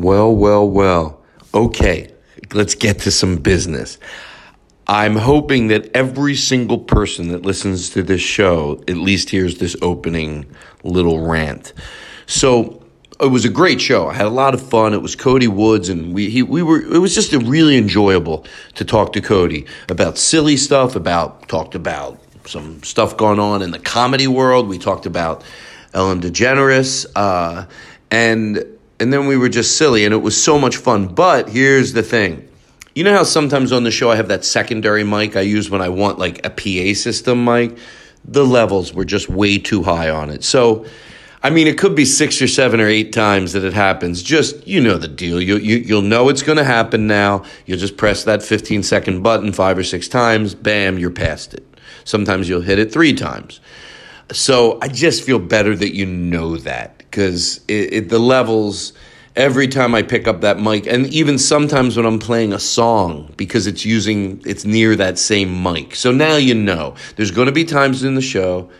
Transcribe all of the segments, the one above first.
Well, well, well. Okay, let's get to some business. I'm hoping that every single person that listens to this show at least hears this opening little rant. So it was a great show. I had a lot of fun. It was Cody Woods, and we he, we were. It was just really enjoyable to talk to Cody about silly stuff. About talked about some stuff going on in the comedy world. We talked about Ellen DeGeneres, uh, and and then we were just silly, and it was so much fun. But here's the thing. You know how sometimes on the show I have that secondary mic I use when I want like a PA system mic? The levels were just way too high on it. So, I mean, it could be six or seven or eight times that it happens. Just, you know the deal. You, you, you'll know it's going to happen now. You'll just press that 15 second button five or six times. Bam, you're past it. Sometimes you'll hit it three times. So I just feel better that you know that because it, it, the levels every time I pick up that mic, and even sometimes when I'm playing a song because it's using it's near that same mic. So now you know. There's going to be times in the show.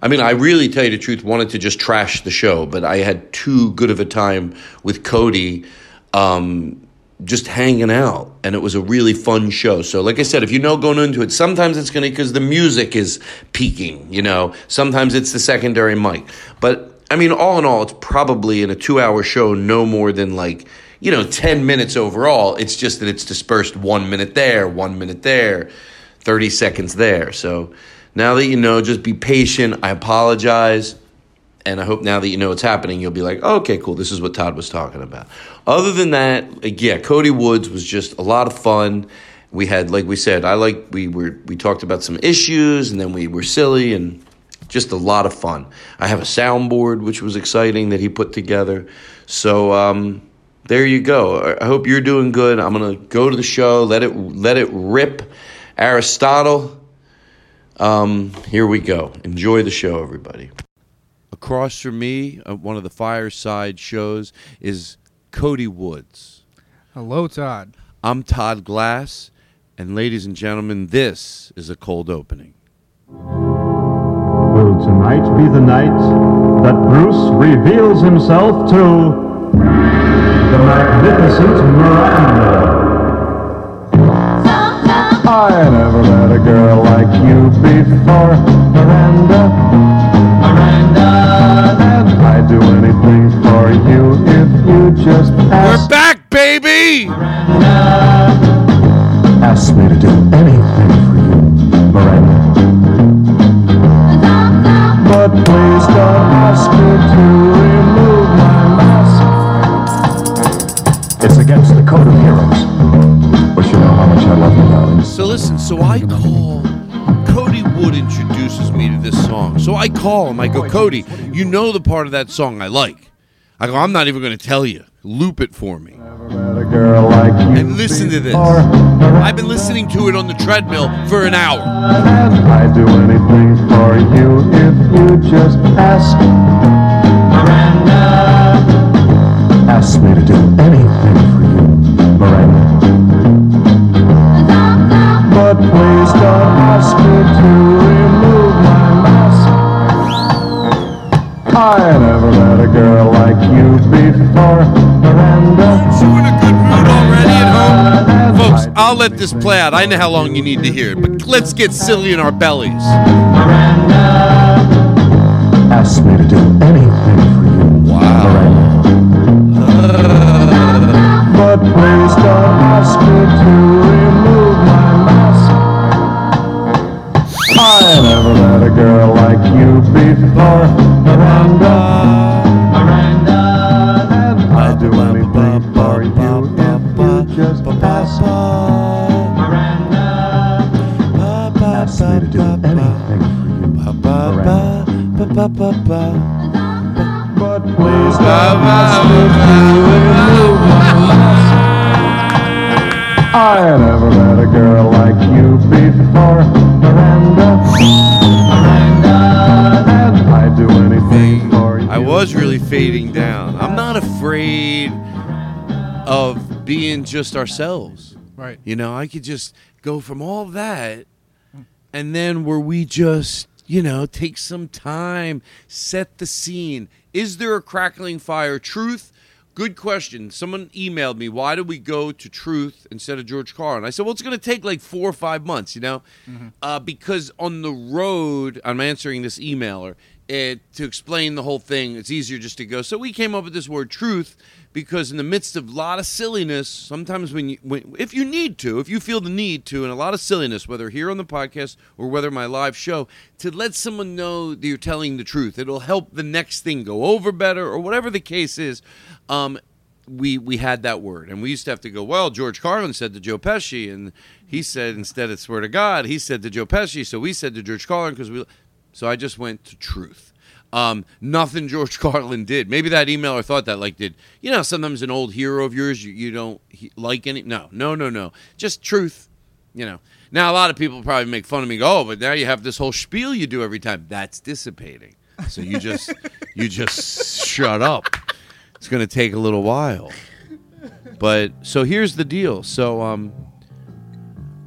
I mean, I really tell you the truth, wanted to just trash the show, but I had too good of a time with Cody. Um, just hanging out and it was a really fun show so like i said if you know going into it sometimes it's going to because the music is peaking you know sometimes it's the secondary mic but i mean all in all it's probably in a two hour show no more than like you know 10 minutes overall it's just that it's dispersed one minute there one minute there 30 seconds there so now that you know just be patient i apologize and I hope now that you know what's happening, you'll be like, oh, okay, cool. This is what Todd was talking about. Other than that, yeah, Cody Woods was just a lot of fun. We had, like we said, I like we were we talked about some issues, and then we were silly and just a lot of fun. I have a soundboard which was exciting that he put together. So um, there you go. I hope you're doing good. I'm gonna go to the show. Let it let it rip. Aristotle. Um, here we go. Enjoy the show, everybody. Across from me, uh, one of the fireside shows is Cody Woods. Hello, Todd. I'm Todd Glass, and ladies and gentlemen, this is a cold opening. Tonight be the night that Bruce reveals himself to the magnificent Miranda? I never met a girl like you before, Miranda. And I'd do anything for you if you just ask. We're back, baby! Miranda. Ask me to do anything for you, Miranda. It's against the code of heroes. But you know how much I love you, darling. So listen, so I call. Cody Wood introduces me to this song. So I call him. I go, Cody, you know the part of that song I like. I go, I'm not even going to tell you. Loop it for me. Never met a girl like you And listen to this. I've been listening to it on the treadmill for an hour. I'd do anything for you if you just ask. Miranda. Ask me to do anything for you, Miranda. But please don't ask me to remove my mask. I never met a girl like you before, Miranda. So we're in a good mood already at home? Folks, I'll let this play out. I know how long you need to hear it, but let's get silly in our bellies. Ask me to do anything for you, Wow. Of being just ourselves. Right. You know, I could just go from all that and then where we just, you know, take some time, set the scene. Is there a crackling fire? Truth? Good question. Someone emailed me, why did we go to Truth instead of George Carlin? I said, well, it's going to take like four or five months, you know? Uh, because on the road, I'm answering this emailer, it, to explain the whole thing, it's easier just to go. So we came up with this word truth because in the midst of a lot of silliness, sometimes when you, when, if you need to, if you feel the need to, and a lot of silliness, whether here on the podcast or whether my live show, to let someone know that you're telling the truth, it'll help the next thing go over better or whatever the case is. Um, we we had that word, and we used to have to go. Well, George Carlin said to Joe Pesci, and he said instead of "swear to God," he said to Joe Pesci. So we said to George Carlin because we. So I just went to truth. Um, nothing George Carlin did. Maybe that emailer thought that, like, did you know? Sometimes an old hero of yours you, you don't he, like any. No, no, no, no. Just truth. You know. Now a lot of people probably make fun of me. Go, oh, but now you have this whole spiel you do every time. That's dissipating. So you just you just shut up. It's to take a little while. But so here's the deal. So um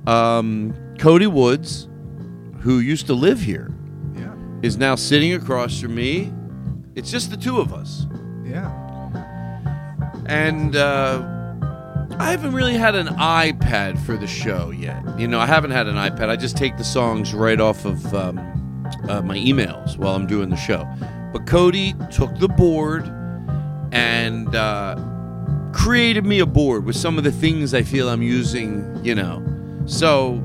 um Cody Woods, who used to live here. Is now sitting across from me. It's just the two of us. Yeah. And uh I haven't really had an iPad for the show yet. You know, I haven't had an iPad. I just take the songs right off of um, uh, my emails while I'm doing the show. But Cody took the board and uh, created me a board with some of the things I feel I'm using, you know. So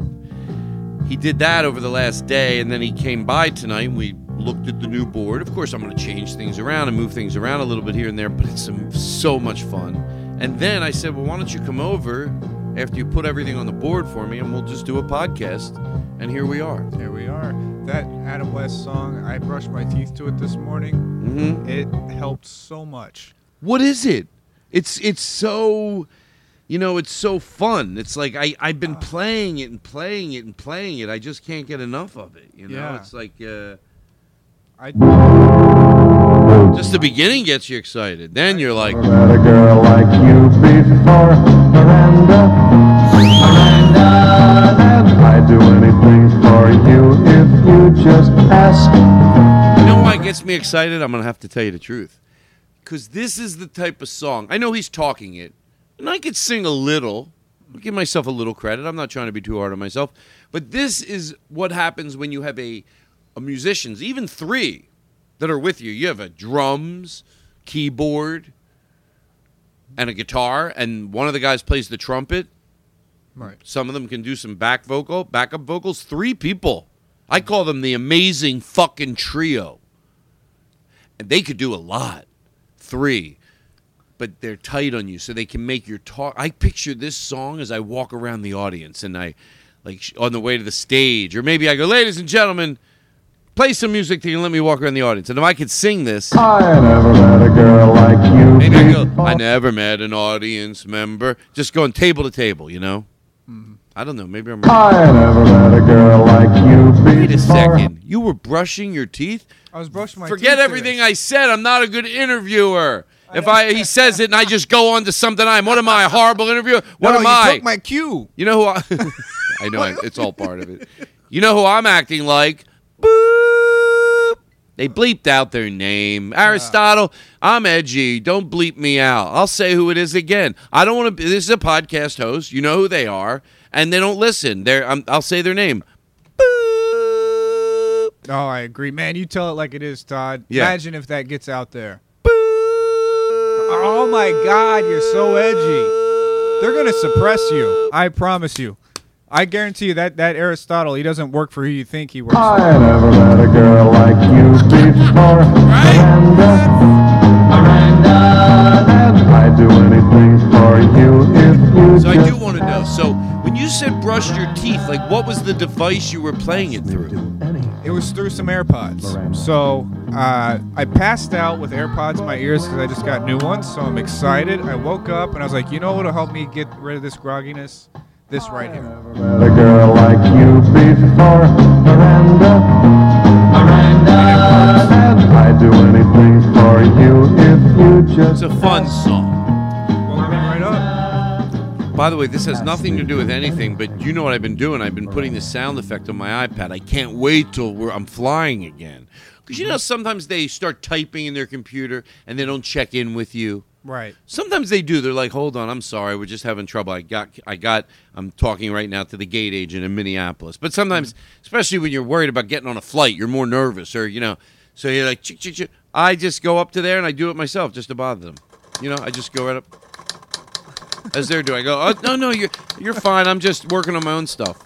he did that over the last day, and then he came by tonight. And we looked at the new board. Of course, I'm going to change things around and move things around a little bit here and there, but it's some, so much fun. And then I said, Well, why don't you come over after you put everything on the board for me, and we'll just do a podcast. And here we are. There we are. That Adam West song, I brushed my teeth to it this morning. hmm It helped so much. What is it? It's it's so you know, it's so fun. It's like I, I've been playing it and playing it and playing it. I just can't get enough of it. You know, Yeah. it's like uh, I just the beginning gets you excited. Then you're like, Never met a girl like you before, Miranda. Miranda. I'd do anything for you if you just ask. you know why it gets me excited? I'm gonna have to tell you the truth, because this is the type of song. I know he's talking it, and I could sing a little. I'll give myself a little credit. I'm not trying to be too hard on myself, but this is what happens when you have a, a musicians, even three, that are with you. You have a drums, keyboard, and a guitar, and one of the guys plays the trumpet. right. Some of them can do some back vocal, backup vocals. Three people. I call them the amazing fucking trio. And they could do a lot. Three. But they're tight on you so they can make your talk. I picture this song as I walk around the audience and I, like, on the way to the stage. Or maybe I go, ladies and gentlemen, play some music to let me walk around the audience. And if I could sing this. I never met a girl like you Maybe I go, before. I never met an audience member. Just going table to table, you know? Mm-hmm. I don't know. Maybe I'm wrong. I never met a girl like you before. Wait a second. You were brushing your teeth? I was brushing my teeth. Forget teeth everything today. I said. I'm not a good interviewer. If I he says it and I just go on to something I'm what am I a horrible interviewer? What no, am you I? took my cue. you know who I I know I, it's all part of it. You know who I'm acting like? Boop. They bleeped out their name. Aristotle, I'm edgy. Don't bleep me out. I'll say who it is again. I don't want to. This is a podcast host. You know who they are, and they don't listen. They're. I'm, I'll say their name. Boop. Oh, I agree, man. You tell it like it is, Todd. Yeah. Imagine if that gets out there. Oh my God, you're so edgy. They're gonna suppress you. I promise you. I guarantee you that that Aristotle, he doesn't work for who you think he works for. I never met a girl like you before, Miranda. Miranda. I'd do anything for you if you So I do want to know. So when you said brushed your teeth, like what was the device you were playing it through? It was through some AirPods. So uh, I passed out with AirPods in my ears because I just got new ones. So I'm excited. I woke up and I was like, you know what'll help me get rid of this grogginess? This right here. Met a girl like you before, Miranda. Miranda. I'd do anything for you if you just. It's a fun song. By the way, this has nothing to do with anything, but you know what I've been doing? I've been putting the sound effect on my iPad. I can't wait till we're, I'm flying again. Because you know, mm-hmm. sometimes they start typing in their computer and they don't check in with you. Right. Sometimes they do. They're like, "Hold on, I'm sorry, we're just having trouble. I got, I got. I'm talking right now to the gate agent in Minneapolis." But sometimes, mm-hmm. especially when you're worried about getting on a flight, you're more nervous, or you know, so you're like, chick, chick, chick. I just go up to there and I do it myself just to bother them. You know, I just go right up as they're doing. I go, "Oh no, no, you're you're fine. I'm just working on my own stuff."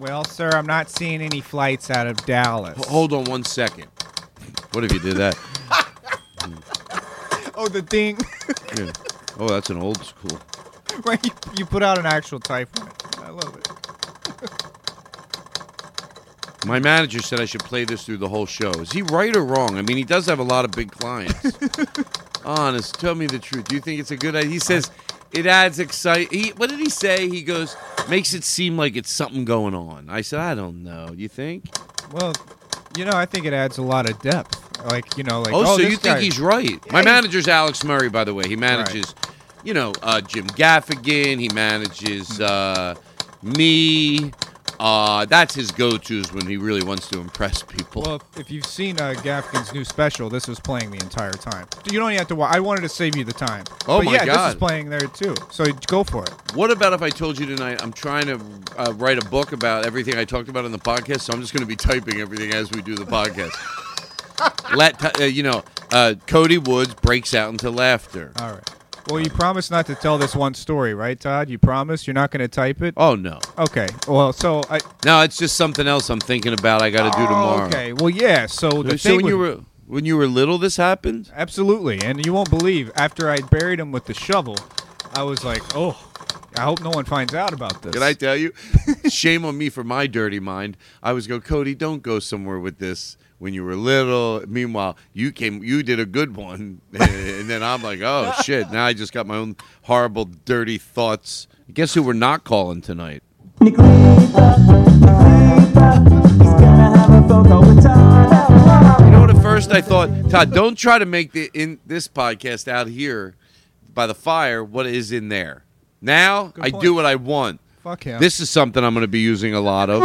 Well, sir, I'm not seeing any flights out of Dallas. H- Hold on one second. What if you did that? Oh, the thing. Yeah. Oh, that's an old school. right, you, you put out an actual typewriter. I love it. My manager said I should play this through the whole show. Is he right or wrong? I mean, he does have a lot of big clients. Honest, tell me the truth. Do you think it's a good idea? He says it adds excite. He, what did he say? He goes makes it seem like it's something going on. I said I don't know. You think? Well, you know, I think it adds a lot of depth. Like, you know, like oh, so this you think he's right? My manager's Alex Murray, by the way. He manages, you know, uh, Jim Gaffigan. He manages uh, me. Uh, that's his go-tos when he really wants to impress people. Well, if- if you've seen uh, Gaffigan's new special, this was playing the entire time. You don't even have to watch. I wanted to save you the time. Oh but my yeah, this is playing there too. So go for it. What about if I told you tonight I'm trying to uh, write a book about everything I talked about in the podcast? So I'm just going to be typing everything as we do the podcast. Let uh, you know, uh, Cody Woods breaks out into laughter. All right. Well, you promised not to tell this one story, right, Todd? You promised you're not going to type it. Oh no, Okay. Well, so I. no, it's just something else I'm thinking about. I got to do tomorrow. Oh, Okay. Well, yeah. So the So thing when you were when you were little, this happened. Absolutely. And you won't believe, after I buried him with the shovel, I was like, oh, I hope no one finds out about this. Can I tell you? Shame on me for my dirty mind. I was go, Cody, don't go somewhere with this when you were little. Meanwhile, you came, you did a good one, and then I'm like, oh shit! Now I just got my own horrible, dirty thoughts. Guess who we're not calling tonight? You know what? At first, I thought, Todd, don't try to make the in this podcast out here by the fire what is in there. Now I do what I want. Fuck him. This is something I'm going to be using a lot of.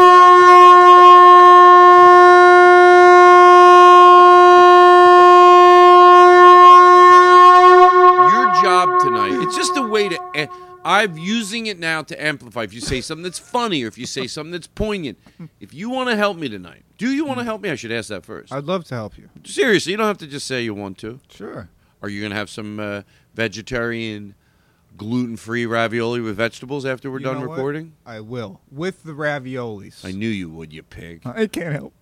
Your job tonight, it's just a way to. I'm using it now to amplify. If you say something that's funny or if you say something that's poignant, if you want to help me tonight, do you want to help me? I should ask that first. I'd love to help you. Seriously, you don't have to just say you want to. Sure. Are you going to have some uh, vegetarian, gluten free ravioli with vegetables after we're You done know what? recording? I will. With the raviolis. I knew you would, you pig. I can't help.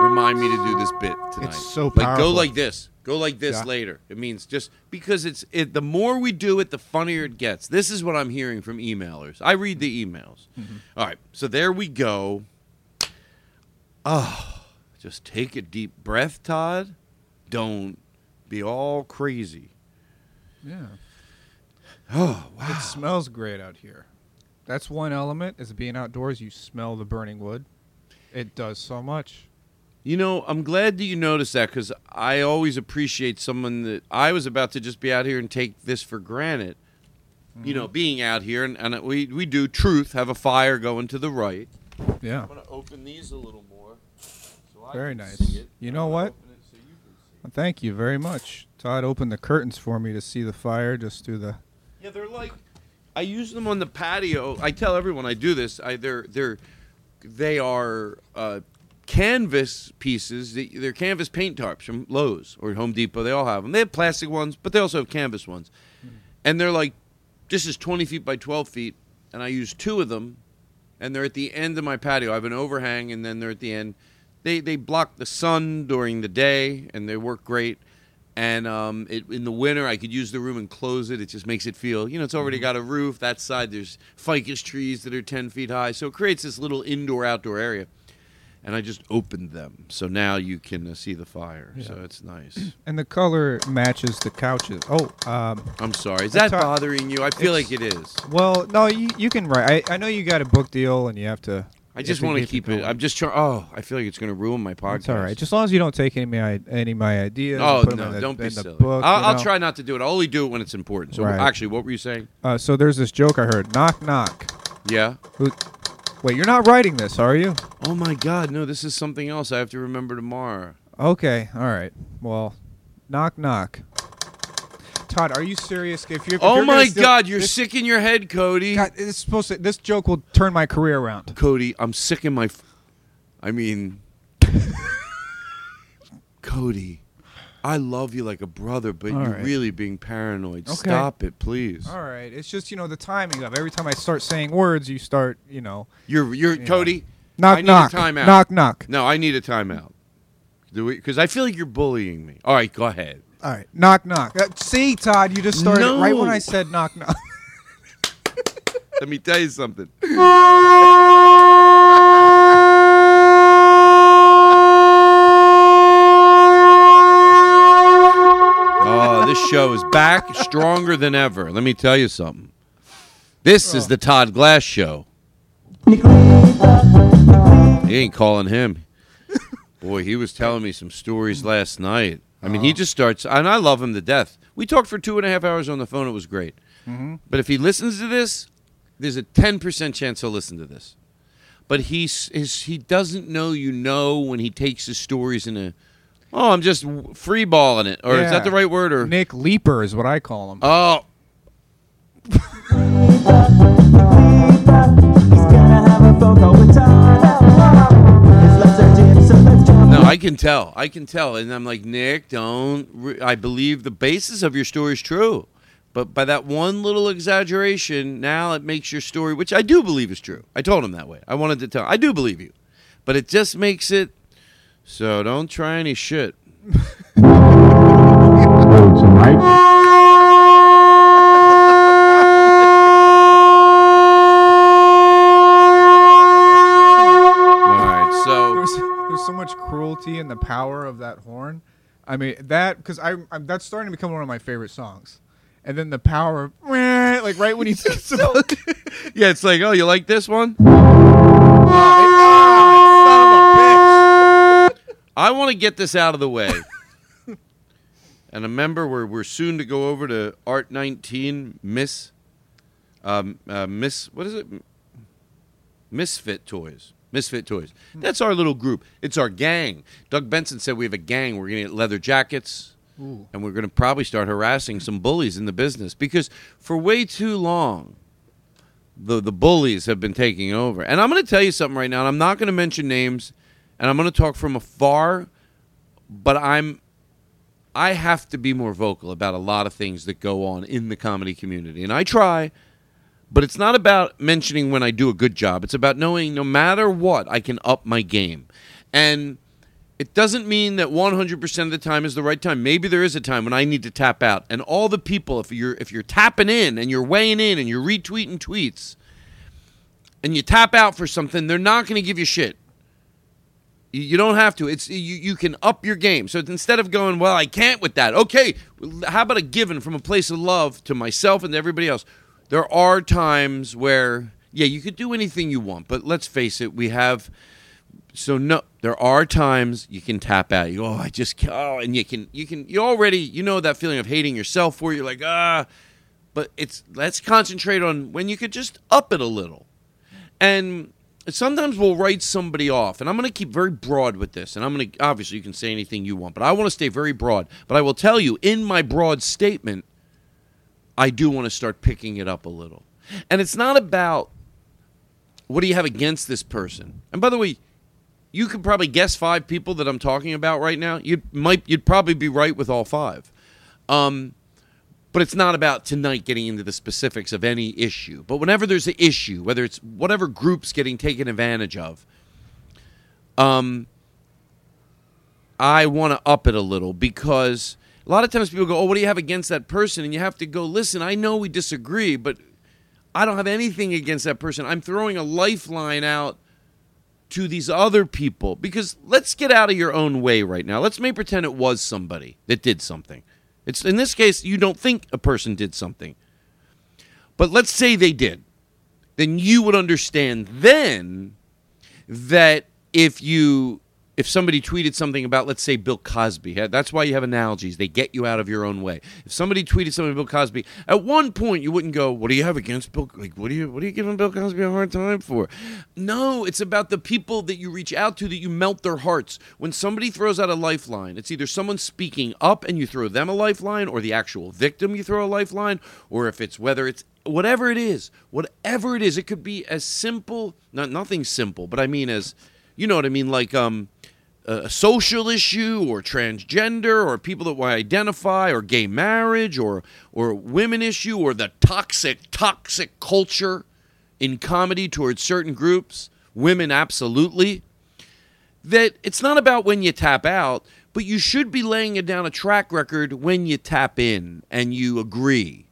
Remind me to do this bit tonight. It's so like go like this. Go like this Yeah. later. It means just because it's it. The more we do it, the funnier it gets. This is what I'm hearing from emailers. I read the emails. Mm-hmm. All right, so there we go. Oh, just take a deep breath, Todd. Don't be all crazy. Yeah. Oh wow. It smells great out here. That's one element is being outdoors. You smell the burning wood. It does so much. You know, I'm glad that you noticed that because I always appreciate someone that I was about to just be out here and take this for granted. You know, being out here and, and we we do truth have a fire going to the right. Yeah. I'm gonna open these a little more. So I Very can nice. see it. You know what? so you. Well, Thank you very much. Todd opened the curtains for me to see the fire just through the. Yeah, they're like I use them on the patio. I tell everyone I do this. I they're they're they are uh, canvas pieces. They- They're canvas paint tarps from Lowe's or Home Depot. They all have them. They have plastic ones, but they also have canvas ones. And they're like, this is 20 feet by 12 feet, and I use two of them, and they're at the end of my patio. I have an overhang, and then they're at the end. They they block the sun during the day, and they work great. And um, it, in the winter, I could use the room and close it. It just makes it feel, you know, it's already got a roof. That side, there's ficus trees that are 10 feet high. So it creates this little indoor outdoor area. And I just opened them. So now you can uh, see the fire. So it's nice. And the color matches the couches. Oh, um, I'm sorry. Is that bothering you? I feel like it is. well, no, you, you can write. I, I know you got a book deal and you have to. I just want to keep it. going. I'm just trying. Oh, I feel like it's going to ruin my podcast. It's all right. Just as long as you don't take any of my any of my ideas. Oh no! the, don't be silly. Book, I'll, I'll try not to do it. I'll only do it when it's important. So Right. actually, what were you saying? Uh, so there's this joke I heard. Knock knock. Yeah. Who, wait, you're not writing this, are you? Oh my God! No, this is something else. I have to remember tomorrow. Okay. All right. Well, knock knock. Todd, are you serious? If you're, if Oh you're my steal- God! You're this, sick in your head, Cody. God, it's supposed to. This joke will turn my career around. Cody, I'm sick in my. F- I mean, Cody, I love you like a brother, but All you're right. really being paranoid. Okay. Stop it, please. All right. It's just you know the timing of every time I start saying words, you start you know. You're you're Yeah. Cody. Knock I need knock. a timeout. Knock knock. No, I need a timeout. Do we? Because I feel like you're bullying me. All right, go ahead. All right. Knock knock. Uh, see, Todd, you just started right when I said knock knock. Let me tell you something. Oh, this show is back stronger than ever. Let me tell you something. This is the Todd Glass show. He ain't calling him. Boy, he was telling me some stories last night. I mean, he oh. just starts, and I love him to death. We talked for two and a half hours on the phone. It was great. Mm-hmm. But if he listens to this, there's a 10% chance he'll listen to this. But he's, his, he doesn't know you know when he takes his stories in a, oh, I'm just free balling it. Or is that the right word? Or, Nick Leaper is what I call him. oh, No, I can tell. I can tell. And I'm like, Nick, don't. Re- I believe the basis of your story is true. But by that one little exaggeration, now it makes your story, which I do believe is true. I told him that way. I wanted to tell. I do believe you. But it just makes it. So don't try any shit. So tonight, All right. So. so much cruelty in the power of that horn. I mean that because I I'm, that's starting to become one of my favorite songs. And then the power of like right when he about Yeah, it's like, oh, you like this one? Ah! I want to get this out of the way. and remember, we're, we're soon to go over to Art 19 Miss. Um, uh, Miss, what is it? Misfit Toys. Misfit Toys. That's our little group. It's our gang. Doug Benson said we have a gang. We're going to get leather jackets. And we're going to probably start harassing some bullies in the business because for way too long, the the bullies have been taking over. And I'm going to tell you something right now. And I'm not going to mention names, and I'm going to talk from afar. But I'm I have to be more vocal about a lot of things that go on in the comedy community, and I try. But it's not about mentioning when I do a good job. It's about knowing no matter what, I can up my game. And it doesn't mean that 100% of the time is the right time. Maybe there is a time when I need to tap out. And all the people, if you're if you're tapping in and you're weighing in and you're retweeting tweets, and you tap out for something, they're not going to give you shit. You, don't have to. It's you. You can up your game. So instead of going, well, I can't with that. Okay, how about a given from a place of love to myself and to everybody else? There are times where, yeah, you could do anything you want, but let's face it, we have so no there are times you can tap out you go oh i just oh and you can you can you already you know that feeling of hating yourself where you're like ah but it's let's concentrate on when you could just up it a little and sometimes we'll write somebody off and i'm going to keep very broad with this and i'm going to obviously you can say anything you want but i want to stay very broad but i will tell you in my broad statement i do want to start picking it up a little and it's not about what do you have against this person and by the way you could probably guess five people that I'm talking about right now. You might you'd probably be right with all five. Um, but it's not about tonight getting into the specifics of any issue. But whenever there's an issue, whether it's whatever group's getting taken advantage of, um, I want to up it a little because a lot of times people go, "Oh, what do you have against that person?" And you have to go, "Listen, I know we disagree, but I don't have anything against that person. I'm throwing a lifeline out to these other people because let's get out of your own way right now. Let's make pretend it was somebody that did something. It's in this case you don't think a person did something. But let's say they did. Then you would understand then that if you if somebody tweeted something about let's say Bill Cosby, that's why you have analogies. They get you out of your own way. If somebody tweeted something about Bill Cosby, at one point you wouldn't go, "What do you have against Bill? Like, what do you what are you giving Bill Cosby a hard time for?" No, it's about the people that you reach out to that you melt their hearts. When somebody throws out a lifeline, it's either someone speaking up and you throw them a lifeline, or the actual victim you throw a lifeline, or if it's whether it's whatever it is, whatever it is, it could be as simple, not nothing simple, but I mean as you know what I mean, like um a social issue or transgender or people that want to identify or gay marriage or or women issue or the toxic toxic culture in comedy towards certain groups women absolutely that it's not about when you tap out but you should be laying it down a track record when you tap in and you agree.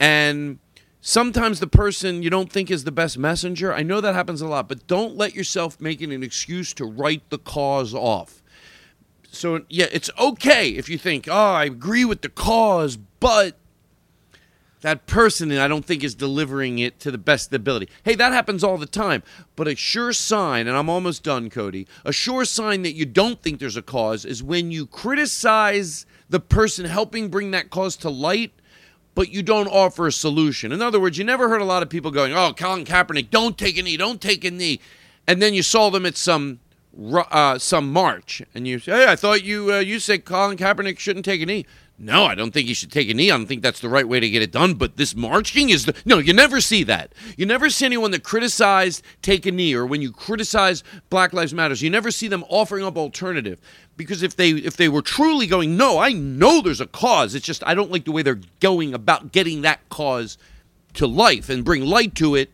And sometimes the person you don't think is the best messenger. I know that happens a lot, but don't let yourself make it an excuse to write the cause off. So, yeah, it's okay if you think, oh, I agree with the cause, but that person I don't think is delivering it to the best ability. Hey, that happens all the time. But a sure sign, and I'm almost done, Cody, a sure sign that you don't think there's a cause is when you criticize the person helping bring that cause to light but you don't offer a solution. In other words, you never heard a lot of people going, "Oh, Colin Kaepernick, don't take a knee, don't take a knee," and then you saw them at some uh, some march, and you say, "Hey, I thought you uh, you said Colin Kaepernick shouldn't take a knee." No, I don't think he should take a knee. I don't think that's the right way to get it done. But this marching is the no. You never see that. You never see anyone that criticized take a knee, or when you criticize Black Lives Matters, you never see them offering up alternative. Because if they if they were truly going, no, I know there's a cause. It's just I don't like the way they're going about getting that cause to life and bring light to it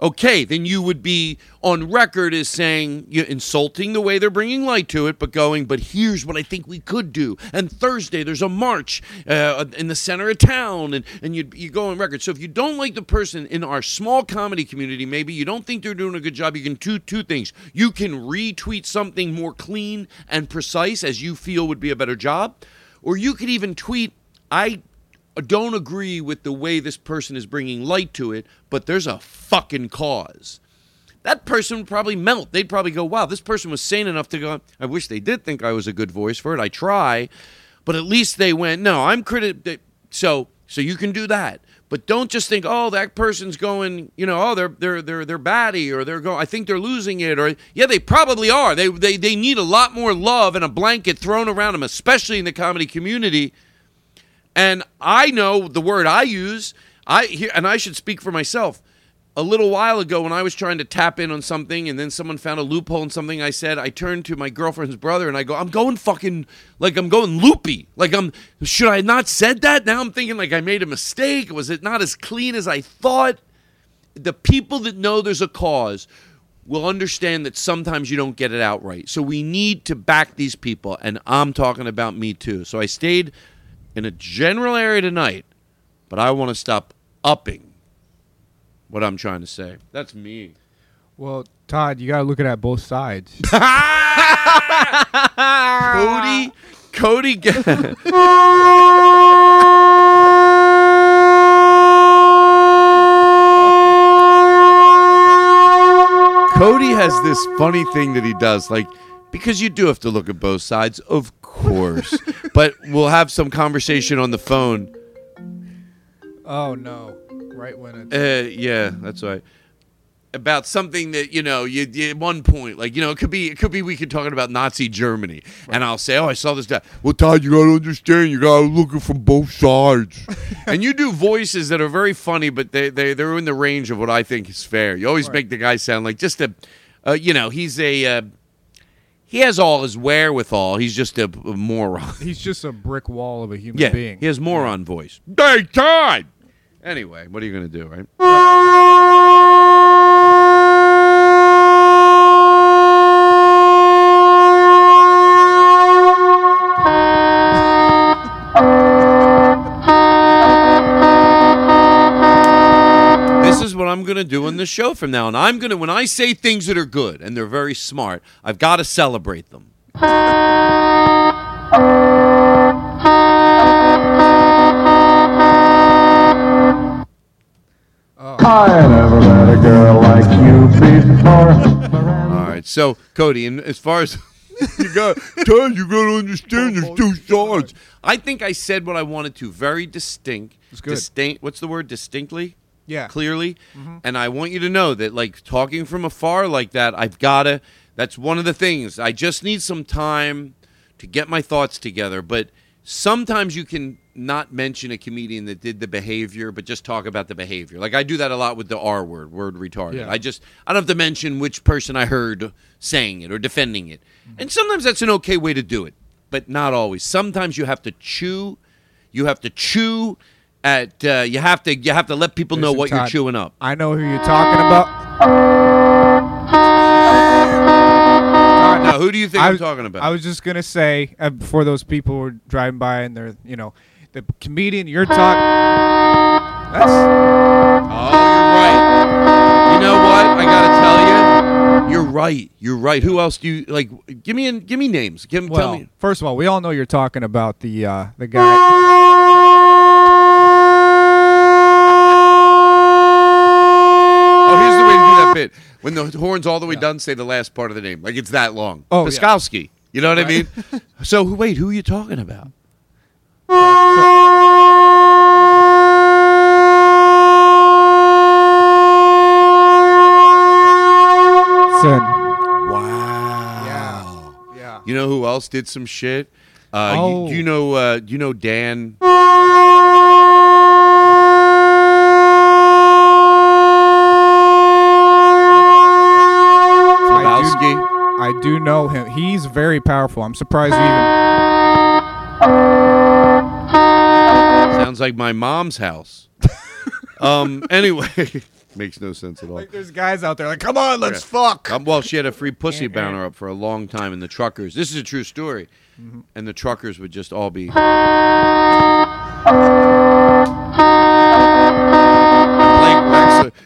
okay, then you would be on record as saying you're insulting the way they're bringing light to it, but going, but here's what I think we could do. And Thursday there's a march uh, in the center of town, and and you you go on record. So if you don't like the person in our small comedy community, maybe you don't think they're doing a good job, you can do two things. You can retweet something more clean and precise as you feel would be a better job, or you could even tweet. I don't agree with the way this person is bringing light to it, but there's a fucking cause. That person would probably melt. They'd probably go, wow, this person was sane enough to go, I wish they did think I was a good voice for it. I try. But at least they went, no, I'm critical. So, so you can do that. But don't just think, oh, that person's going, you know, oh, they're they're they're they're batty or they're going. I think they're losing it, or yeah, they probably are. They they they need a lot more love and a blanket thrown around them, especially in the comedy community, and I know the word I use. I and I should speak for myself. A little while ago, when I was trying to tap in on something, and then someone found a loophole in something I said, I turned to my girlfriend's brother and I go, "I'm going fucking like I'm going loopy. Like I'm should I not said that? Now I'm thinking like I made a mistake. Was it not as clean as I thought?" The people that know there's a cause will understand that sometimes you don't get it out right. So we need to back these people, and I'm talking about me too. So I stayed in a general area tonight, but I want to stop upping what I'm trying to say. That's me. Well, Todd, you got to look at both sides. Cody, Cody. Cody has this funny thing that he does, like because you do have to look at both sides, of course. but we'll have some conversation on the phone. Oh no! Right when it's Uh, yeah, that's right. About something that you know, you, you at one point, like you know, it could be, it could be, we could talking about Nazi Germany, and I'll say, oh, I saw this guy. Well, Todd, you gotta understand, you gotta look it from both sides, and you do voices that are very funny, but they they they're in the range of what I think is fair. You always make the guy sound like just a, uh, you know, he's a. Uh, he has all his wherewithal. He's just a, a moron. He's just a brick wall of a human Yeah, being. he has moron voice. Daytime. Anyway, what are you gonna do, right? going to do in the show from now on. I'm going to, when I say things that are good and they're very smart, I've got to celebrate them. I never met a girl like you before. All right, so Cody, and as far as you got, Todd, you got to understand there's two sides. I think I said what I wanted to, very distinct. It's good. Distinct. What's the word? Distinctly. Yeah. Clearly, mm-hmm. and I want you to know that, like talking from afar like that, I've got to. That's one of the things. I just need some time to get my thoughts together. But sometimes you can not mention a comedian that did the behavior, but just talk about the behavior. Like I do that a lot with the R word, word retarded. Yeah. I just I don't have to mention which person I heard saying it or defending it. Mm-hmm. And sometimes that's an okay way to do it, but not always. Sometimes you have to chew. You have to chew. At uh, you have to you have to let people know what you're chewing up. I know who you're talking about. Now, who do you think I I'm was- talking about? I was just gonna say uh, before those people were driving by and they're you know the comedian you're talking. That's Oh, you're right. You know what? I gotta tell you, you're right. You're right. Who else do you like? Give me give me names. Give tell well. me. First of all, we all know you're talking about the uh, the guy. Oh, here's the way to do that bit. When the horn's all the way done, say the last part of the name. Like it's that long. Oh, yeah. You know what I mean? so wait, who are you talking about? Listen, Wow. yeah. You know who else did some shit? Uh, you- Oh. you, know, uh, you know Dan. I do know him. He's very powerful. I'm surprised you even. Sounds like my mom's house. um. Anyway, makes no sense at all. Like, there's guys out there like, come on, let's fuck. Um, well, she had a free pussy bouncer up for a long time, and the truckers. This is a true story. And the truckers would just all be.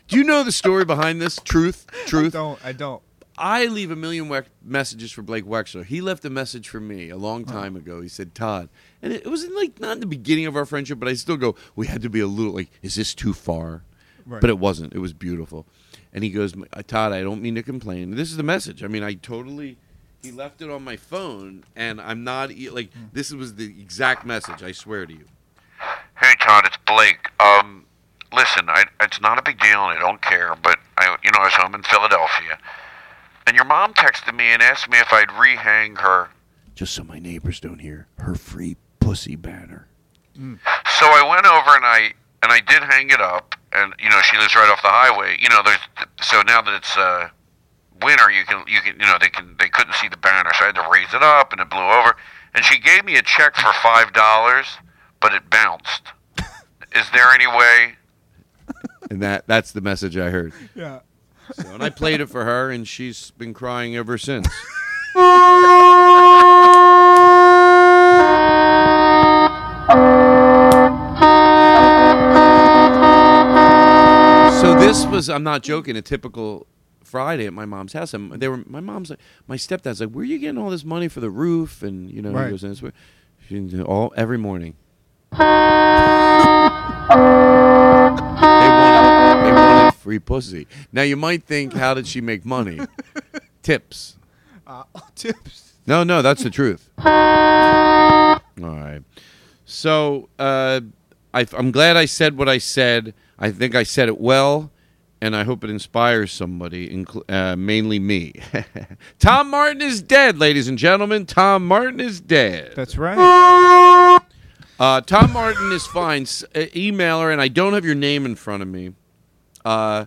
Do you know the story behind this? Truth, truth. Don't I don't. I leave a million we- messages for Blake Wexler. He left a message for me a long time ago. He said, "Todd," and it, it was in like not in the beginning of our friendship, but I still go. We had to be a little like, "Is this too far?" Right. But it wasn't. It was beautiful. And he goes, "Todd, I don't mean to complain. This is the message. I mean, I totally." He left it on my phone, and I'm not e- like this was the exact message. I swear to you. Hey Todd, it's Blake. Um, listen, I, it's not a big deal, and I don't care. But I, you know, I was home in Philadelphia, and your mom texted me and asked me if I'd rehang her. Just so my neighbors don't hear her free pussy banner. So I went over and I and I did hang it up, and you know, she lives right off the highway. You know, there's so now that it's uh, winter, you can you can you know they can they couldn't see the banner, so I had to raise it up, and it blew over. And she gave me a check for five dollars, but it bounced. Is there any way? And that that's the message I heard. Yeah. So, and I played it for her, and she's been crying ever since. So this was, I'm not joking, a typical Friday at my mom's house. And they were, my mom's like, my stepdad's like, where are you getting all this money for the roof? And, you know, Right. he goes, "That's where-" she, all, every morning. they wanted, they wanted free pussy. Now you might think, how did she make money? Tips. Uh, tips. No, no, that's the truth. All right. So uh, I, I'm glad I said what I said. I think I said it well, and I hope it inspires somebody, incl- uh, mainly me. Tom Martin is dead, ladies and gentlemen. Tom Martin is dead. That's right. Uh, Tom Martin is fine. S- uh, email her, and I don't have your name in front of me. Uh,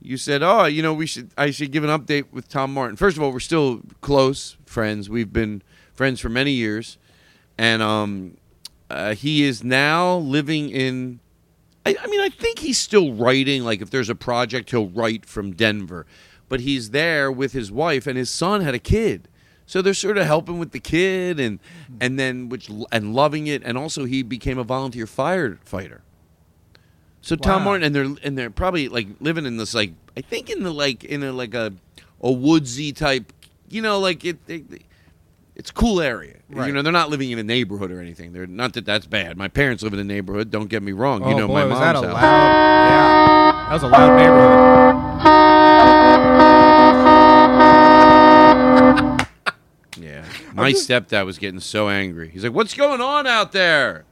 you said, "Oh, you know, we should I should give an update with Tom Martin." First of all, we're still close friends. We've been friends for many years, and um, uh, he is now living in. I, I mean, I think he's still writing. Like, if there's a project, he'll write from Denver, but he's there with his wife, and his son had a kid. So they're sort of helping with the kid, and and then which and loving it, and also he became a volunteer firefighter. So Tom Wow. Martin and they're and they're probably like living in this like I think in the like in a like a a woodsy type, you know, like it. it it's cool area. You Right. know, they're not living in a neighborhood or anything. They're not that that's bad. My parents live in a neighborhood. Don't get me wrong. Oh you know, boy, my was mom's that a house. loud? Yeah, that was a loud neighborhood. Yeah, my stepdad was getting so angry. He's like, "What's going on out there?"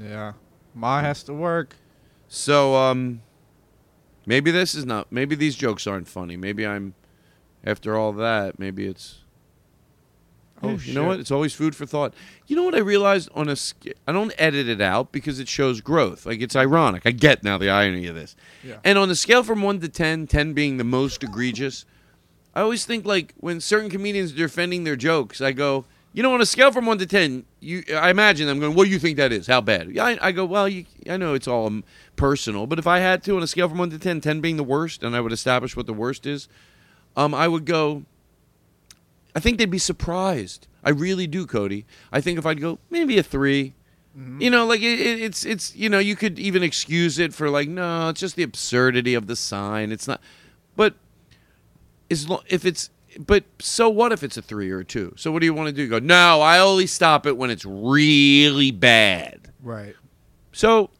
Yeah, Ma has to work. So, um, maybe this is not. Maybe these jokes aren't funny. Maybe I'm. After all that, maybe it's. Oh, you shit. know what? It's always food for thought. You know what I realized on a sk- I don't edit it out because it shows growth. Like it's ironic. I get now the irony of this. Yeah. And on a scale from 1 to 10, 10 being the most egregious, I always think like when certain comedians are defending their jokes, I go, you know, on a scale from 1 to 10, you I imagine I'm going, "What do you think that is? How bad?" Yeah, I, I go, "Well, you, I know it's all personal, but if I had to on a scale from 1 to 10, 10 being the worst and I would establish what the worst is, um I would go I think they'd be surprised. I really do, Cody. I think if I'd go maybe a 3 you know, like it, it, it's it's you know you could even excuse it for like no, it's just the absurdity of the sign. It's not, but as lo- if it's but so what if it's a three or a two? So what do you want to do? Go no, I only stop it when it's really bad. Right. So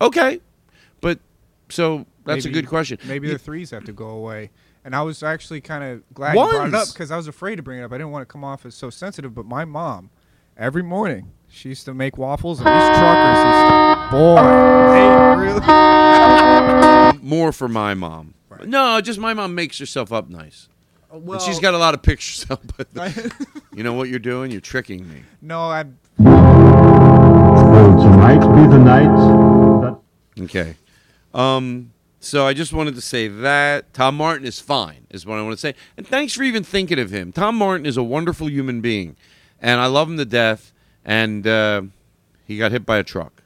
okay, but so that's a good question. Maybe the threes have to go away. And I was actually kind of glad you brought it up because I was afraid to bring it up. I didn't want to come off as so sensitive. But my mom, every morning, she used to make waffles, and these truckers used to, boy, really. more for my mom. Right. No, just my mom makes herself up nice. Well, and she's got a lot of pictures up. But you know what you're doing? You're tricking me. no, I. Will tonight be the night Okay. Um, so I just wanted to say that Tom Martin is fine, is what I want to say. And thanks for even thinking of him. Tom Martin is a wonderful human being, and I love him to death. And uh, he got hit by a truck.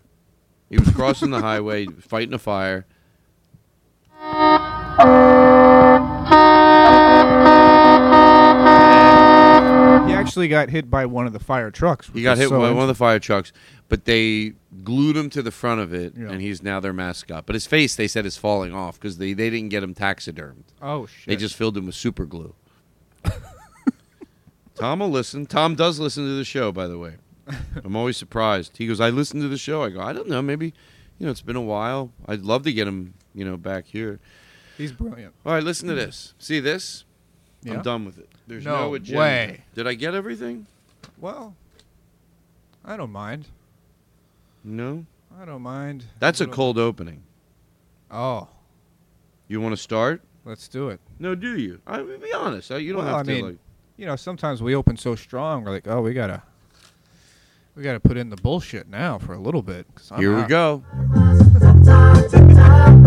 He was crossing the highway, fighting a fire. He actually got hit by one of the fire trucks. He got hit so by one of the fire trucks, but they glued him to the front of it, Yeah. and he's now their mascot. But his face, they said, is falling off because they, they didn't get him taxidermed. Oh shit! They just filled him with super glue. Tom will listen. Tom does listen to the show, by the way. I'm always surprised. He goes, I listen to the show. I go, I don't know. Maybe, you know, it's been a while. I'd love to get him, you know, back here. He's brilliant. All right, listen to this. See this? Yeah. I'm done with it. There's No no, agenda. way. Did I get everything? Well, I don't mind. No. I don't mind. That's a cold opening. Oh, You want to start? let's do it. No, do you? I mean, be honest. I- You don't Well, have I to mean, like. You know, sometimes we open so strong. We're like, oh, we gotta, we gotta put in the bullshit now for a little bit. 'cause I'm Here we out. go.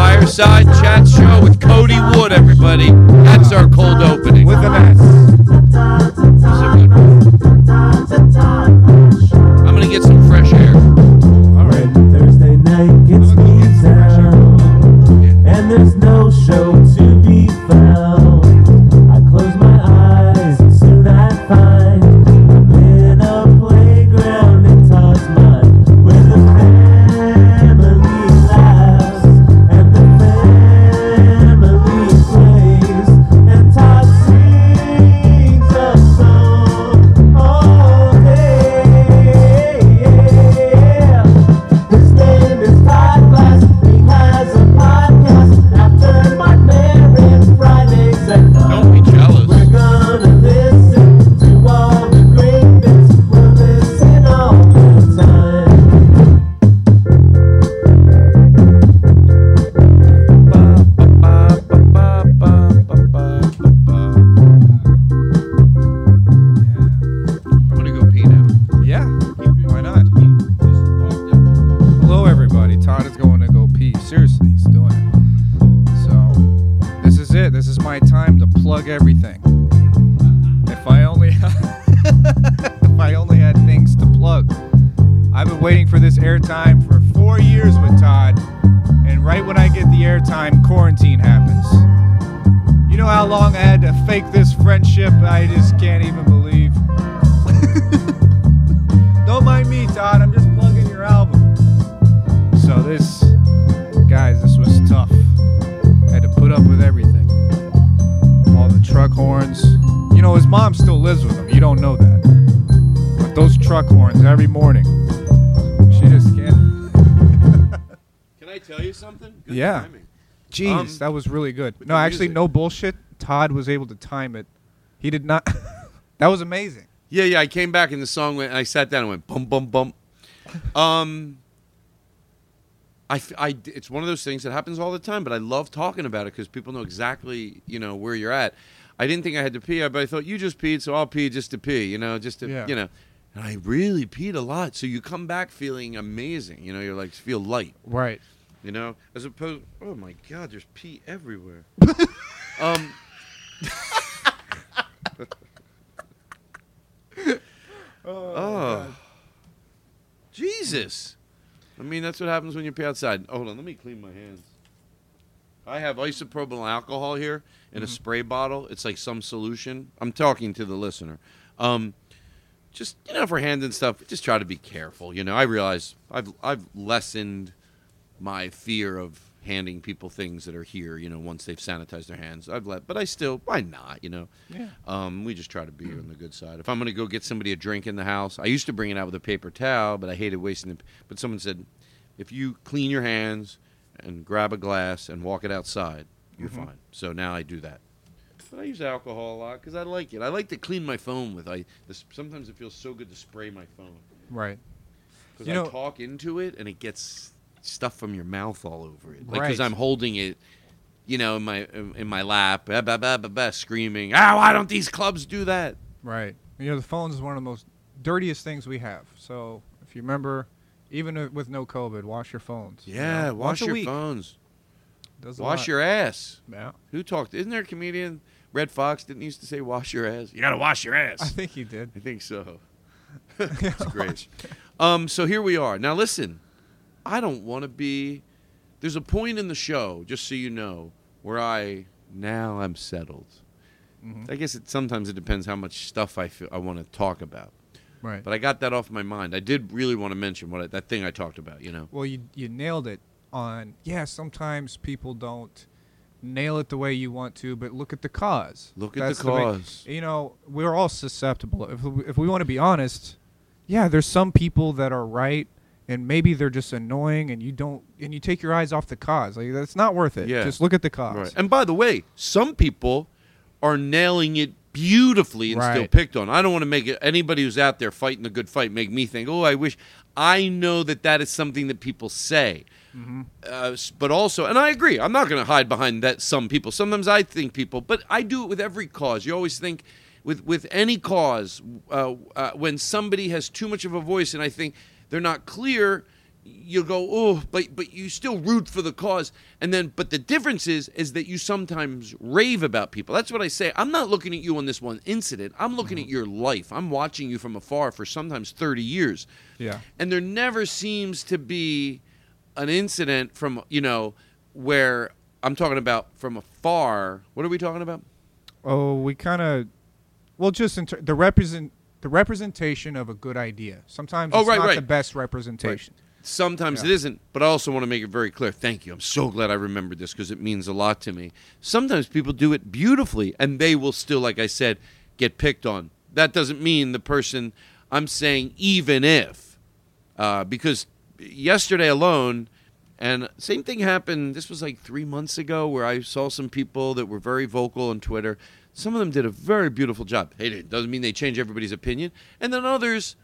Fireside chat show with Cody Wood, everybody. That's our cold opening. with an S. This is a good one. I'm gonna get some fresh air. Jeez, that was really good. No, actually, music. no bullshit. Todd was able to time it. He did not. that was amazing. Yeah, yeah. I came back and the song went. And I sat down and went bum bum bum. Um, I, I, it's one of those things that happens all the time, but I love talking about it because people know exactly you know where you're at. I didn't think I had to pee, but I thought you just peed, so I'll pee just to pee. You know, just to Yeah. you know. And I really peed a lot, so you come back feeling amazing. You know, you're like feel light. Right. You know, as opposed. Oh my God, there's pee everywhere. um. oh, Jesus! I mean, that's what happens when you pee outside. Hold on, let me clean my hands. I have isopropyl alcohol here in a spray bottle. It's like some solution. I'm talking to the listener. Um, just you know, for hands and stuff, just try to be careful. You know, I realize I've I've lessened my fear of handing people things that are here. You know, once they've sanitized their hands, I've let, but I still, why not? You know, Yeah. um, we just try to be on the good side. If I'm gonna go get somebody a drink in the house, I used to bring it out with a paper towel, but I hated wasting it. But someone said, if you clean your hands and grab a glass and walk it outside, you're fine. So now I do that. But I use alcohol a lot because I like it. I like to clean my phone with. I this, sometimes it feels so good to spray my phone Right. because I know- talk into it and it gets stuff from your mouth all over it. Like Right. because I'm holding it, you know, in my in my lap, bah, bah, bah, bah, bah, screaming, "Ah, why don't these clubs do that?" Right. You know, the phone is one of the most dirtiest things we have. So if you remember, even with no COVID, wash your phones. you Yeah, know, wash your week. phones. Does Wash your ass. Yeah. Who talked? Isn't there a comedian? Redd Foxx didn't used to say, "Wash your ass." You gotta wash your ass. I think he did. I think so. That's great. Um, so here we are. Now listen, I don't want to be. There's a point in the show, just so you know, where I now I'm settled. Mm-hmm. I guess it sometimes it depends how much stuff I feel I want to talk about. Right. But I got that off my mind. I did really want to mention what I, that thing I talked about. You know. Well, you you nailed it on. Yeah, sometimes people don't nail it the way you want to, but look at the cause. Look at the cause. you know, we're all susceptible. If we, if we want to be honest, yeah, there's some people that are right, and maybe they're just annoying, and you don't, and you take your eyes off the cause. Like that's not worth it. Yeah. Just look at the cause. Right. And by the way, some people are nailing it beautifully and still Right. picked on. I don't want to make it, anybody who's out there fighting the good fight make me think, oh, I wish. I know that that is something that people say. Uh, but also, and I agree, I'm not going to hide behind that. Some people, sometimes I think people, but I do it with every cause. You always think with with any cause uh, uh, when somebody has too much of a voice, and I think they're not clear. You'll go, oh, but but you still root for the cause, and then but the difference is is that you sometimes rave about people. That's what I say. I'm not looking at you on this one incident. I'm looking mm-hmm. at your life. I'm watching you from afar for sometimes 30 years. Yeah. And there never seems to be an incident from, you know, where I'm talking about from afar. What are we talking about? Oh, we kind of, well, just in ter- the represent the representation of a good idea. Sometimes Oh, it's right, not right. the best representation. Sometimes Yeah. it isn't, but I also want to make it very clear. Thank you. I'm so glad I remembered this because it means a lot to me. Sometimes people do it beautifully and they will still, like I said, get picked on. That doesn't mean the person, I'm saying, even if, uh, because yesterday alone, and same thing happened, this was like three months ago where I saw some people that were very vocal on Twitter. Some of them did a very beautiful job. Hey, it doesn't mean they change everybody's opinion. And then others,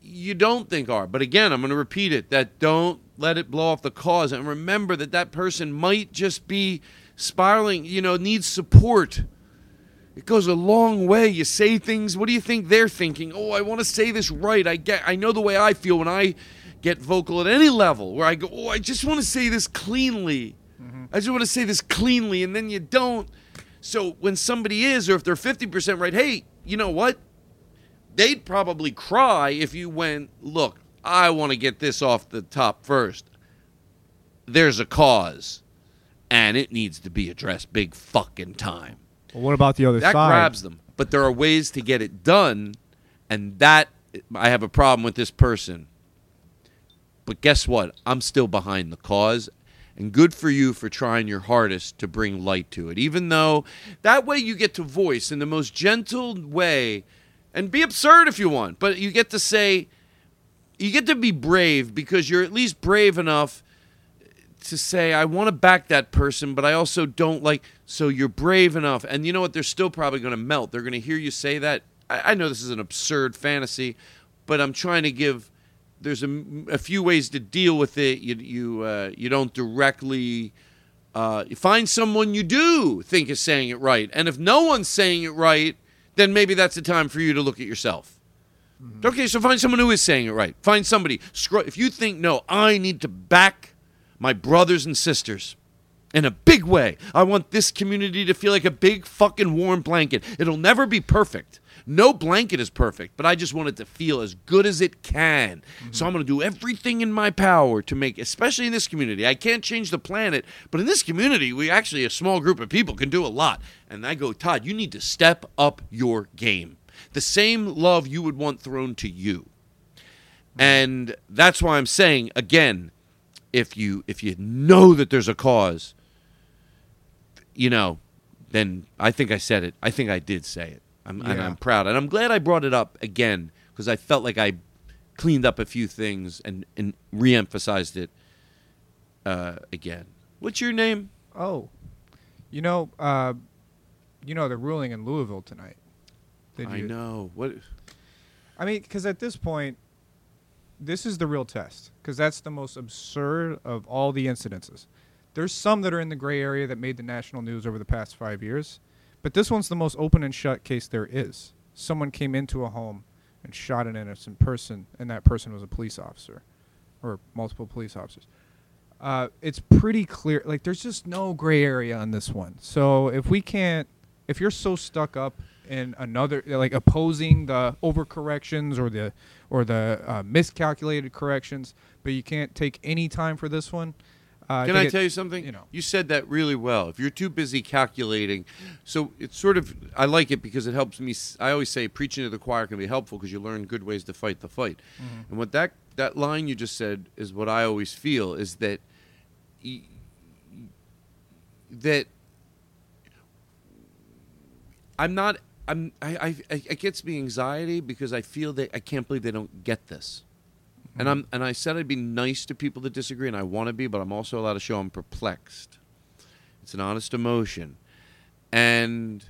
you don't think are. But again, I'm going to repeat it that don't let it blow off the cause. And remember that that person might just be spiraling, you know, needs support. It goes a long way. You say things, what do you think they're thinking? Oh, I want to say this right. I get I know the way I feel when I get vocal at any level where I go, "Oh, I just want to say this cleanly." Mm-hmm. I just want to say this cleanly, and then you don't. So when somebody is, or if they're 50% right, hey, you know what? They'd probably cry if you went, look, I want to get this off the top first. There's a cause, and it needs to be addressed big fucking time. Well, what about the other That side? That grabs them. But there are ways to get it done, and that I have a problem with this person. But guess what? I'm still behind the cause. And good for you for trying your hardest to bring light to it. Even though that way you get to voice in the most gentle way and be absurd if you want, but you get to say, you get to be brave because you're at least brave enough to say I want to back that person, but I also don't like. So you're brave enough, and you know what? They're still probably going to melt. They're going to hear you say that. I, I know this is an absurd fantasy, but I'm trying to give. There's a, a few ways to deal with it. You you uh, you don't directly. Uh, find someone you do think is saying it right, and if no one's saying it right, then maybe that's the time for you to look at yourself. Okay, so find someone who is saying it right. Find somebody. If you think no, I need to back my brothers and sisters in a big way. I want this community to feel like a big fucking warm blanket. It'll never be perfect. No blanket is perfect, but I just want it to feel as good as it can. So I'm going to do everything in my power to make, especially in this community. I can't change the planet, but in this community, we actually, a small group of people, can do a lot. And I go, Todd, you need to step up your game. The same love you would want thrown to you. And that's why I'm saying again, if you if you know that there's a cause, you know, then I think I said it. I think I did say it. I'm, And I'm proud, and I'm glad I brought it up again because I felt like I cleaned up a few things and and reemphasized it uh, again. What's your name? Oh, you know, uh, you know, they're ruling in Louisville tonight. Did I you- know what. I mean, because at this point, this is the real test. Because that's the most absurd of all the incidences. There's some that are in the gray area that made the national news over the past five years, but this one's the most open and shut case there is. Someone came into a home and shot an innocent person, and that person was a police officer, or multiple police officers. Uh, it's pretty clear. Like, there's just no gray area on this one. So if we can't, if you're so stuck up in another, like opposing the overcorrections or the or the uh, miscalculated corrections, but you can't take any time for this one. Uh, Can I it- tell you something? You know, you said that really well. If you're too busy calculating, so it's sort of I like it because it helps me. I always say preaching to the choir can be helpful because you learn good ways to fight the fight. And what that that line you just said is what I always feel is that that I'm not. I'm. I, I. I- It gets me anxiety because I feel that I can't believe they don't get this. And I'm. And I said I'd be nice to people that disagree, and I want to be, but I'm also allowed to show I'm perplexed. It's an honest emotion, and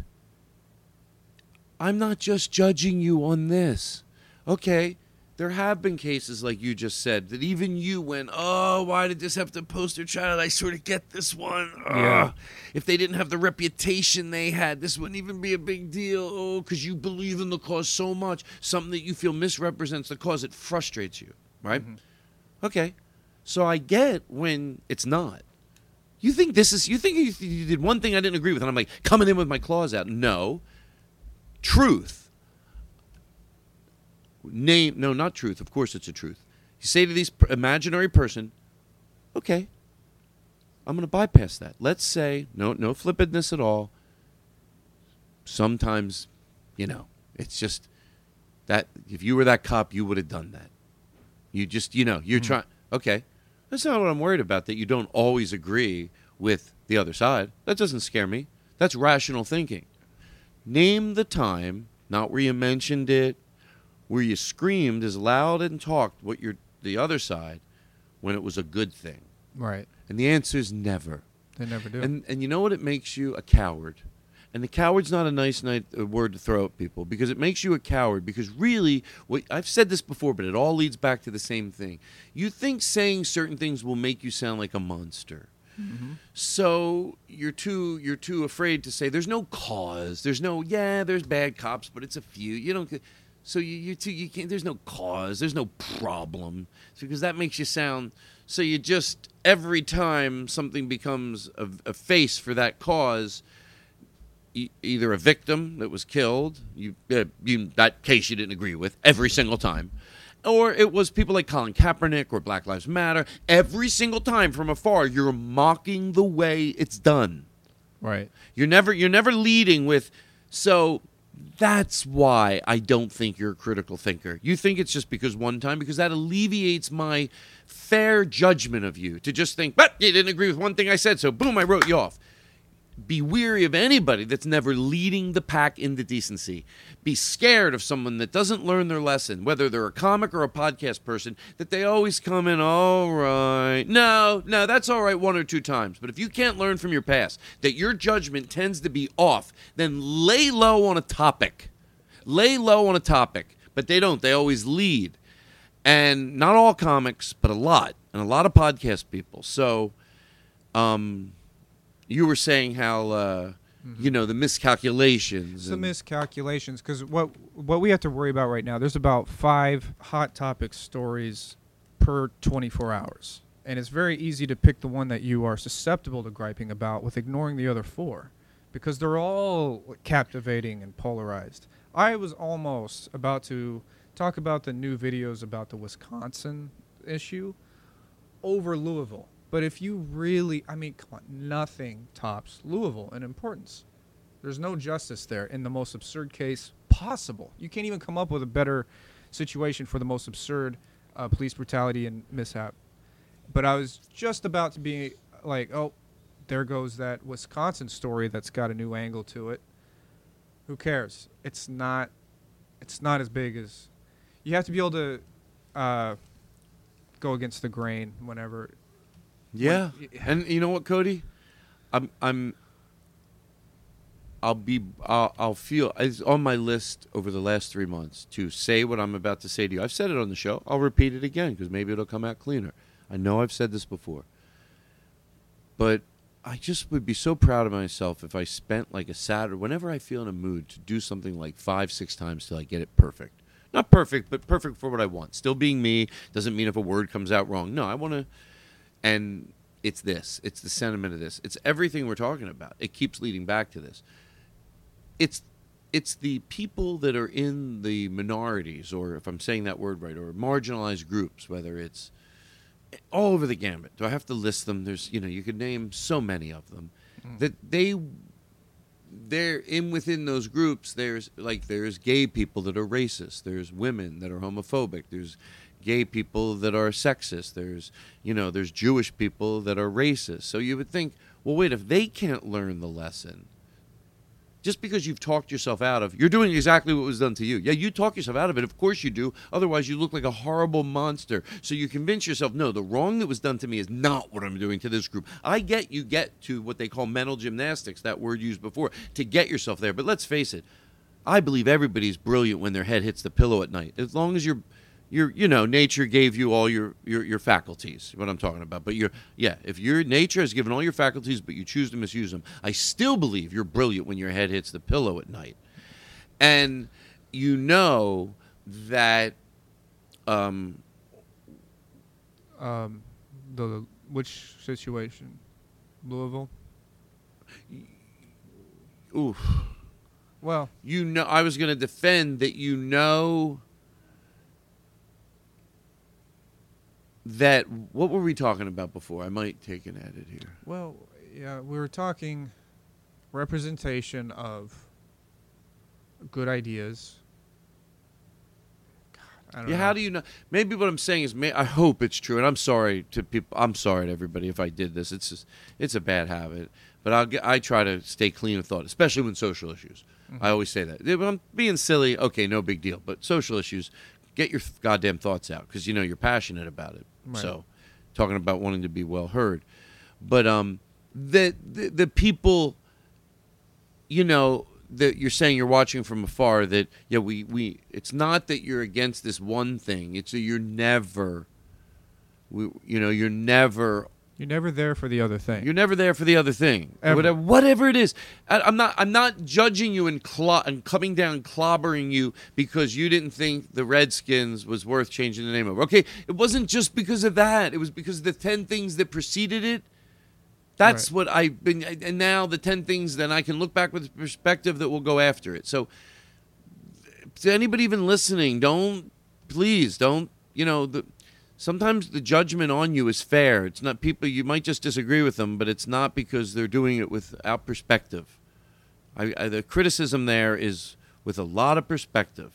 I'm not just judging you on this. Okay, there have been cases like you just said that even you went, "Oh, why did this have to post poster child?" I sort of get this one. Ugh. Yeah. If they didn't have the reputation they had, this wouldn't even be a big deal. Oh, because you believe in the cause so much, something that you feel misrepresents the cause, it frustrates you, right? Mm-hmm. Okay, so I get when it's not. You think this is? You think you, you did one thing I didn't agree with, and I'm like coming in with my claws out. No, truth. Name no, not truth. Of course, it's a truth. You say to this per- imaginary person, "Okay, I'm going to bypass that. Let's say no, no flippantness at all. Sometimes, you know, it's just that if you were that cop, you would have done that. You just, you know, you're hmm. trying. Okay, that's not what I'm worried about. That you don't always agree with the other side. That doesn't scare me. That's rational thinking. Name the time, not where you mentioned it, where you screamed as loud and talked what you're the other side when it was a good thing. right? And the answer is never. They never do. And and you know what? It makes you a coward. And the coward's not a nice night, uh, word to throw at people because it makes you a coward. Because really, what, I've said this before, but it all leads back to the same thing. You think saying certain things will make you sound like a monster. So you're too you're too afraid to say there's no cause. There's no yeah. There's bad cops, but it's a few. You don't. So you you too you can't. There's no cause. There's no problem. It's because that makes you sound So you just every time something becomes a, a face for that cause, e- either a victim that was killed, you, uh, you that case you didn't agree with every single time, or it was people like Colin Kaepernick or Black Lives Matter. Every single time from afar, you're mocking the way it's done. Right. You're never you're never leading with so that's why I don't think you're a critical thinker. You think it's just because one time because that alleviates my fair judgment of you to just think, but you didn't agree with one thing I said, so boom, I wrote you off. Be weary of anybody that's never leading the pack into decency. Be scared of someone that doesn't learn their lesson, whether they're a comic or a podcast person, that they always come in, all right. No, no, that's all right one or two times. But if you can't learn from your past, that your judgment tends to be off, then lay low on a topic. Lay low on a topic. But they don't, they always lead. And not all comics, but a lot, and a lot of podcast people. So, um, you were saying how uh, you know the miscalculations. The miscalculations because what what we have to worry about right now. There's about five hot topic stories per 24 hours, and it's very easy to pick the one that you are susceptible to griping about with ignoring the other four, because they're all captivating and polarized. I was almost about to talk about the new videos about the Wisconsin issue over Louisville. But if you really, I mean, come on, nothing tops Louisville in importance. There's no justice there in the most absurd case possible. You can't even come up with a better situation for the most absurd uh, police brutality and mishap. But I was just about to be like, oh, there goes that Wisconsin story that's got a new angle to it. Who cares? It's not. It's not as big as. You have to be able to uh, go against the grain whenever Yeah, When- and you know what, Cody, I'm I'm. I'll be I'll, I'll feel it's on my list over the last three months to say what I'm about to say to you. I've said it on the show. I'll repeat it again because maybe it'll come out cleaner. I know I've said this before, but I just would be so proud of myself if I spent like a Saturday, whenever I feel in a mood, to do something like five, six times till I get it perfect. Not perfect, but perfect for what I want. Still being me doesn't mean if a word comes out wrong. No, I want to and it's this it's the sentiment of this it's everything we're talking about. It keeps leading back to this. It's it's the people that are in the minorities or if i'm saying that word right or marginalized groups whether it's all over the gambit do i have to list them? There's you know you could name so many of them. Mm. That they they're in within those groups there's like there's gay people that are racist there's women that are homophobic there's gay people that are sexist. There's you know there's jewish people that are racist. So you would think well wait if they can't learn the lesson just because you've talked yourself out of you're doing exactly what was done to you. Yeah you talk yourself out of it. Of course you do. Otherwise you look like a horrible monster. So you convince yourself no the wrong that was done to me is not what i'm doing to this group. I get you get to what they call mental gymnastics that word used before to get yourself there. But let's face it i believe everybody's brilliant when their head hits the pillow at night. As long as you're you're you know nature gave you all your, your your faculties what i'm talking about. But you're yeah if your nature has given all your faculties but you choose to misuse them i still believe you're brilliant when your head hits the pillow at night. And you know that um um, the which situation, Louisville. oof. Well, you know i was going to defend that you know that what were we talking about before i might take an edit here well, yeah, we were talking representation of good ideas. God, I don't Yeah, know. how do you know? Maybe what I'm saying is, may, I hope it's true, and I'm sorry to people. I'm sorry to everybody if I did this. It's just, it's a bad habit. But I'll get, I try to stay clean of thought, especially when social issues. Mm-hmm. I always say that. If I'm being silly, okay, no big deal. But social issues, get your goddamn thoughts out because you know you're passionate about it. Right. So, talking about wanting to be well heard, but um, the the, the people you know that you're saying you're watching from afar that yeah we we it's not that you're against this one thing it's that you're never we, you know you're never You're never there for the other thing. You're never there for the other thing. Ever. Whatever, whatever it is. I, I'm not. I'm not judging you and, clo- and coming down and clobbering you because you didn't think the Redskins was worth changing the name of. Okay, it wasn't just because of that. It was because of the ten things that preceded it. That's Right. what I've been. And now the ten things. Then I can look back with perspective that will go after it. So, to anybody even listening, don't please don't. You know the sometimes the judgment on you is fair. It's not people you might just disagree with them, but it's not because they're doing it without perspective. I, I, the criticism there is with a lot of perspective.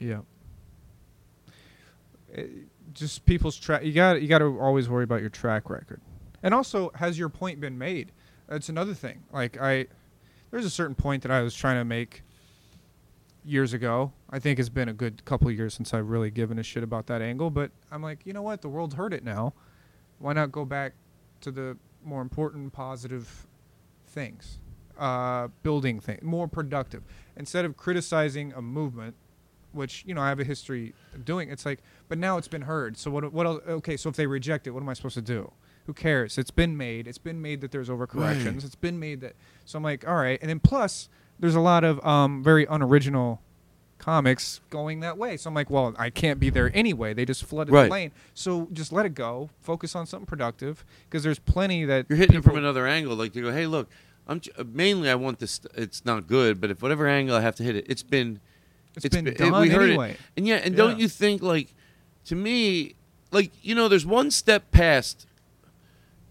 Yeah. Uh, Just people's track. You got you got to always worry about your track record, and also has your point been made? That's another thing. Like I, there's a certain point that I was trying to make years ago. I think it's been a good couple of years since I've really given a shit about that angle. But I'm like, you know what? The world's heard it now. Why not go back to the more important, positive things? Uh, building things, more productive. Instead of criticizing a movement, which you know I have a history of doing. It's like, but now it's been heard. So what? What else? Okay, so if they reject it, what am I supposed to do? Who cares? It's been made. It's been made that there's overcorrections. Right. It's been made that. So I'm like, all right. And then plus, there's a lot of um, very unoriginal comics going that way. So I'm like, well, I can't be there anyway. They just flooded Right. the lane. So just let it go. Focus on something productive because there's plenty that You're hitting it from another angle, like you go, hey, look, I'm j- uh, mainly I want this. It's not good, but if whatever angle I have to hit it, it's been, It's been it- done we heard anyway. it, and yeah, and don't you think like, to me, like you know, there's one step past.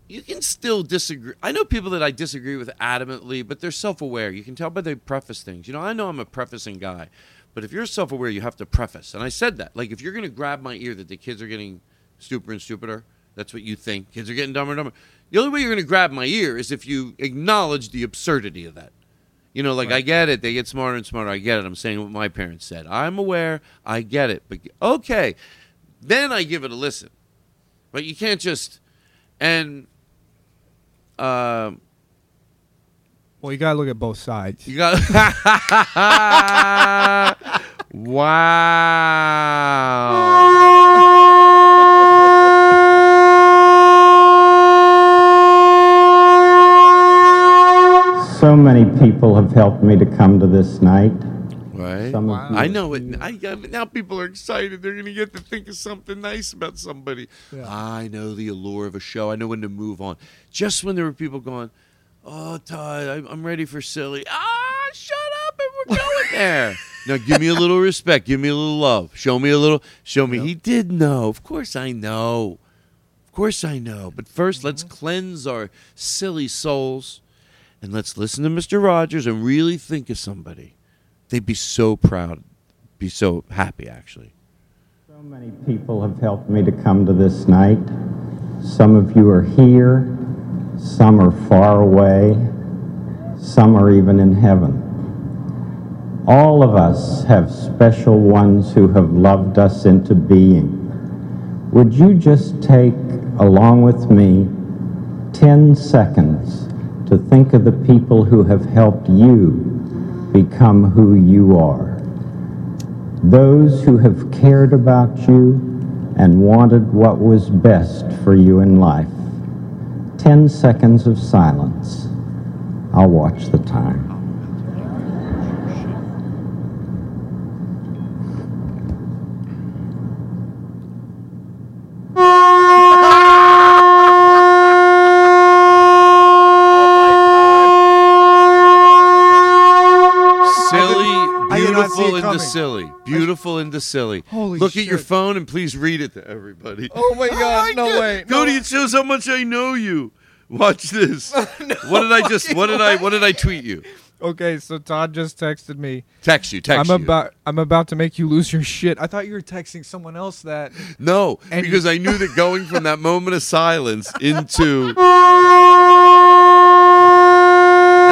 You can still disagree. I know people that I disagree with adamantly, but they're self-aware. You can tell by they preface things. You know, I know I'm a prefacing guy, but if you're self-aware, you have to preface. And I said that. Like, if you're going to grab my ear that the kids are getting stupider and stupider, that's what you think. Kids are getting dumber and dumber. The only way you're going to grab my ear is if you acknowledge the absurdity of that. You know, like I get it. They get smarter and smarter. I get it. I'm saying what my parents said. I'm aware. I get it. But okay, then I give it a listen. But you can't just and um, Well, you gotta look at both sides. you got wow. So many people have helped me to come to this night. Right. Some of you I know it. I, I- now people are excited. They're going to get to think of something nice about somebody. I know the allure of a show. I know when to move on. Just when there were people going, "Oh, Todd, I'm, I'm ready for silly." Ah, shut up, and we're going there. now, give me a little respect. Give me a little love. Show me a little. Show me. He did know. Of course, I know. Of course, I know. But 1st let's cleanse our silly souls, and let's listen to Mister Rogers and really think of somebody. They'd be so proud, be so happy, actually. So many people have helped me to come to this night. Some of you are here, some are far away, some are even in heaven. All of us have special ones who have loved us into being. Would you just take, along with me, 10 seconds to think of the people who have helped you become who you are? those who have cared about you and wanted what was best for you in life. Ten seconds of silence. I'll watch the time. Silly, I did not see beautiful it into silly, beautiful into silly. Holy Look at your phone and please read it to everybody. Oh my God, oh no God. way, Cody, no. it shows how much I know you. Watch this. Oh, what did I just? What did I? What did I tweet you? Okay, so Todd just texted me. Text you. Text I'm you. about I'm about to make you lose your shit. I thought you were texting someone else that. No, And- because I knew that going from that moment of silence into. And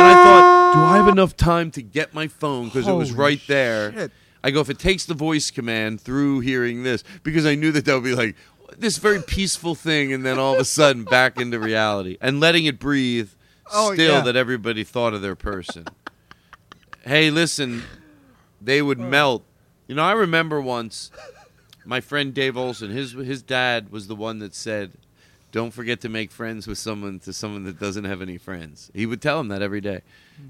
I thought, do I have enough time to get my phone? Because it was Holy right there. shit. I go, if it takes the voice command through hearing this, because I knew that would be like this very peaceful thing, and then all of a sudden back into reality and letting it breathe Oh, still yeah. that everybody thought of their person. hey, listen, they would melt. You know, I remember once my friend Dave Olson, his his dad was the one that said, don't forget to make friends with someone to someone that doesn't have any friends. He would tell him that every day.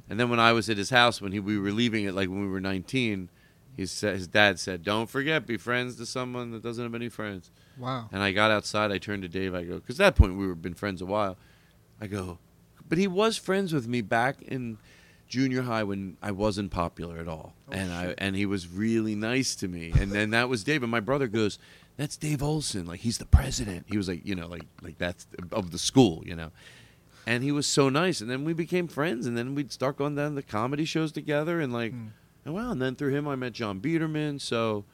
And then when I was at his house when he, we were leaving it, like when we were 19, he said, his dad said, "Don't forget, be friends to someone that doesn't have any friends." Wow. And I got outside. I turned to Dave. I go, because at that point we were been friends a while. I go, but he was friends with me back in junior high when I wasn't popular at all, oh, and I and he was really nice to me. And then that was Dave. And my brother goes, "That's Dave Olson. Like he's the president." He was like, you know, like like that's of the school, you know. And he was so nice. And then we became friends. And then we'd start going down the comedy shows together. And like, hmm. and wow. And then through him, I met John Biederman. So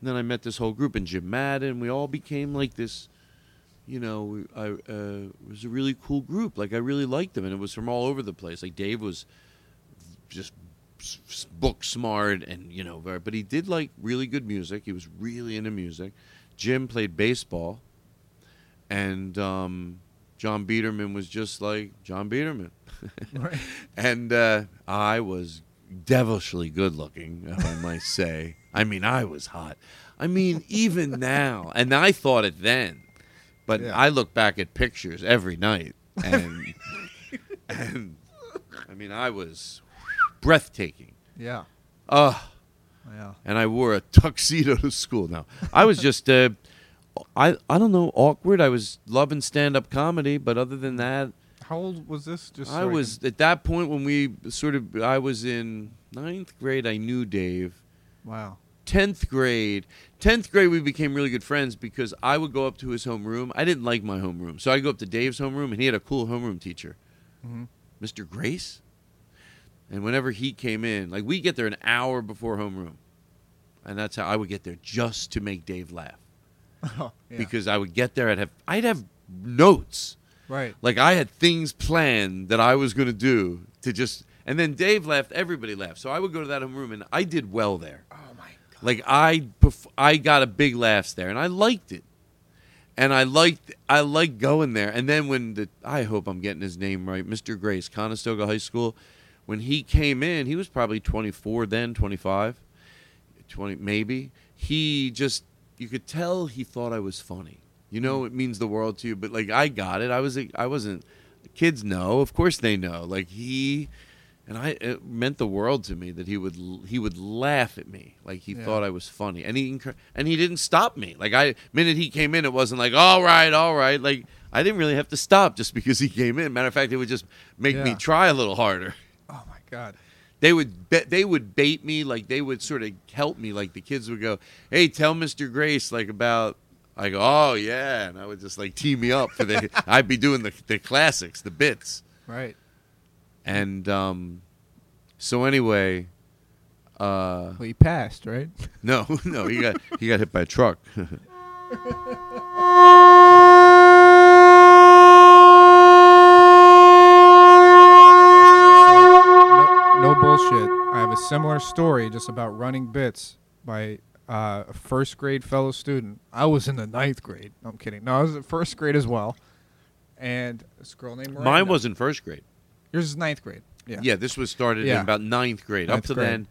and then I met this whole group and Jim Madden. We all became like this, you know, I, uh, it was a really cool group. Like I really liked them, and it was from all over the place. Like Dave was just book smart, and you know, very, but he did like really good music. He was really into music. Jim played baseball, and um, John Biederman was just like John Biederman, Right. and uh, I was devilishly good looking, if I might say. I mean, I was hot. I mean, even now, and I thought it then, but Yeah. I look back at pictures every night, and and I mean, I was breathtaking. Yeah. Ugh. Yeah. And I wore a tuxedo to school. Now I was just, uh, I I don't know, awkward. I was loving stand up comedy, but other than that, How old was this? Just I so was at that point when we sort of I was in ninth grade. I knew Dave. Wow. Tenth grade, tenth grade, we became really good friends because I would go up to his homeroom. I didn't like my homeroom, so I go up to Dave's homeroom, and he had a cool homeroom teacher, Mhm. Mr. Grace. And whenever he came in, like we get there an hour before homeroom, and that's how I would get there just to make Dave laugh Oh, yeah. because I would get there. I'd have I'd have notes right. like I had things planned that I was going to do to just, and then Dave left. Everybody left, so I would go to that room, and I did well there. Like I, I got a big laughs there, and I liked it, and I liked, I liked going there. And then when the, I hope I'm getting his name right, Mr. Grace, Conestoga High School, when he came in, he was probably 24 then, 25, 20 maybe. He just, you could tell he thought I was funny. You know, mm. it means the world to you, but like I got it. I was, I wasn't. Kids know, of course they know. Like he, and I it meant the world to me that he would he would laugh at me like he Yeah. thought I was funny, and he and he didn't stop me. Like I minute he came in, it wasn't like all right, all right. Like I didn't really have to stop just because he came in. Matter of fact, it would just make me try a little harder. Oh my god. They would bet they would bait me like they would sort of help me. Like the kids would go, "Hey, tell Mister Grace like about." I go, "Oh yeah," and I would just like tee me up for the. I'd be doing the the classics, the bits. Right. And um, so anyway, uh, Well, he passed, right? no, no, he got he got hit by a truck. no, no bullshit. I have a similar story just about running bits by uh, a first grade fellow student. I was in the ninth grade. No, I'm kidding. No, I was in first grade as well. And this girl named Miranda. Mine was in first grade. Yours is ninth grade. Yeah. Yeah, this was started in about ninth grade. Ninth Up to grade.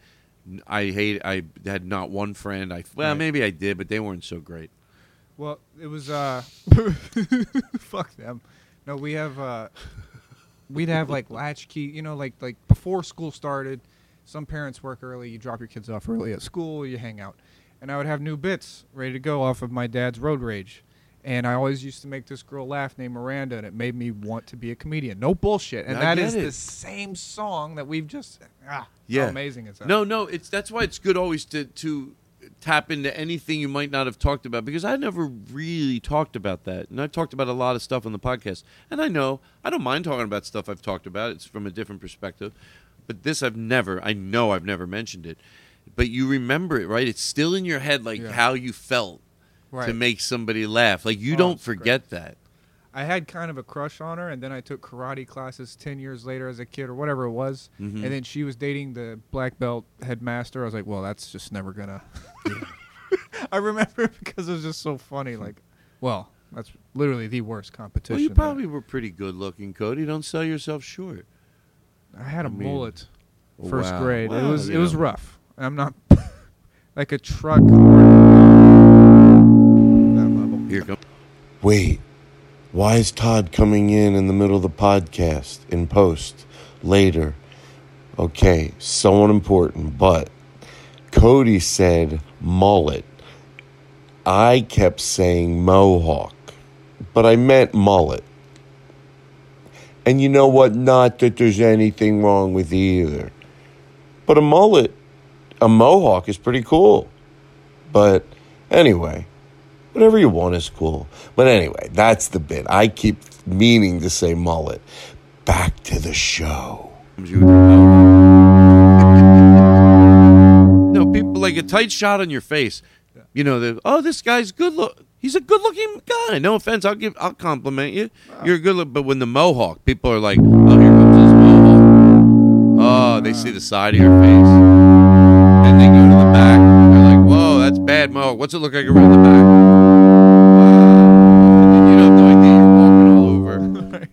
then, I hate. I had not one friend. I well, Right. maybe I did, but they weren't so great. Well, it was uh fuck them. No, we have uh we'd have like latchkey, you know, like like before school started, some parents work early, you drop your kids off early at school, you hang out. And I would have new bits ready to go off of my dad's road rage. And I always used to make this girl laugh named Miranda, and it made me want to be a comedian. No bullshit. And I that is it. the same song that we've just ah, Yeah, how amazing that? No, no, it's that's why it's good always to to tap into anything you might not have talked about because I never really talked about that, and I've talked about a lot of stuff on the podcast, and I know I don't mind talking about stuff I've talked about. It's from a different perspective, but this I've never. I know I've never mentioned it, but you remember it, right? It's still in your head, like Yeah. how you felt to make somebody laugh. Like you Oh, don't it's great. forget that. I had kind of a crush on her, and then I took karate classes ten years later as a kid or whatever it was, Mhm. and then she was dating the black belt headmaster. I was like, well, that's just never gonna. I remember because it was just so funny. Like, well, that's literally the worst competition. Well, you there. probably were pretty good looking, Cody. Don't sell yourself short. I had a I mean, mullet, first wow. grade. it Well, was it was rough. I'm not like a truck. Here. Wait, Why is Todd coming in in the middle of the podcast in post later? Okay, so unimportant, but Cody said mullet. I kept saying mohawk, but I meant mullet. And you know what? Not that there's anything wrong with either. But a mullet, a mohawk is pretty cool. But anyway, whatever you want is cool. But anyway, that's the bit. I keep meaning to say mullet. Back to the show. No, people like a tight shot on your face. You know, the oh, this guy's good look. He's a good looking guy. No offense, I'll give, I'll compliment you. You're a good look. But when the mohawk, people are like, oh, here comes this mohawk. Oh, they see the side of your face. Then they go to the back. Bad mohawk. What's it look like around the back? Wow. And then you have no idea you're walking all over,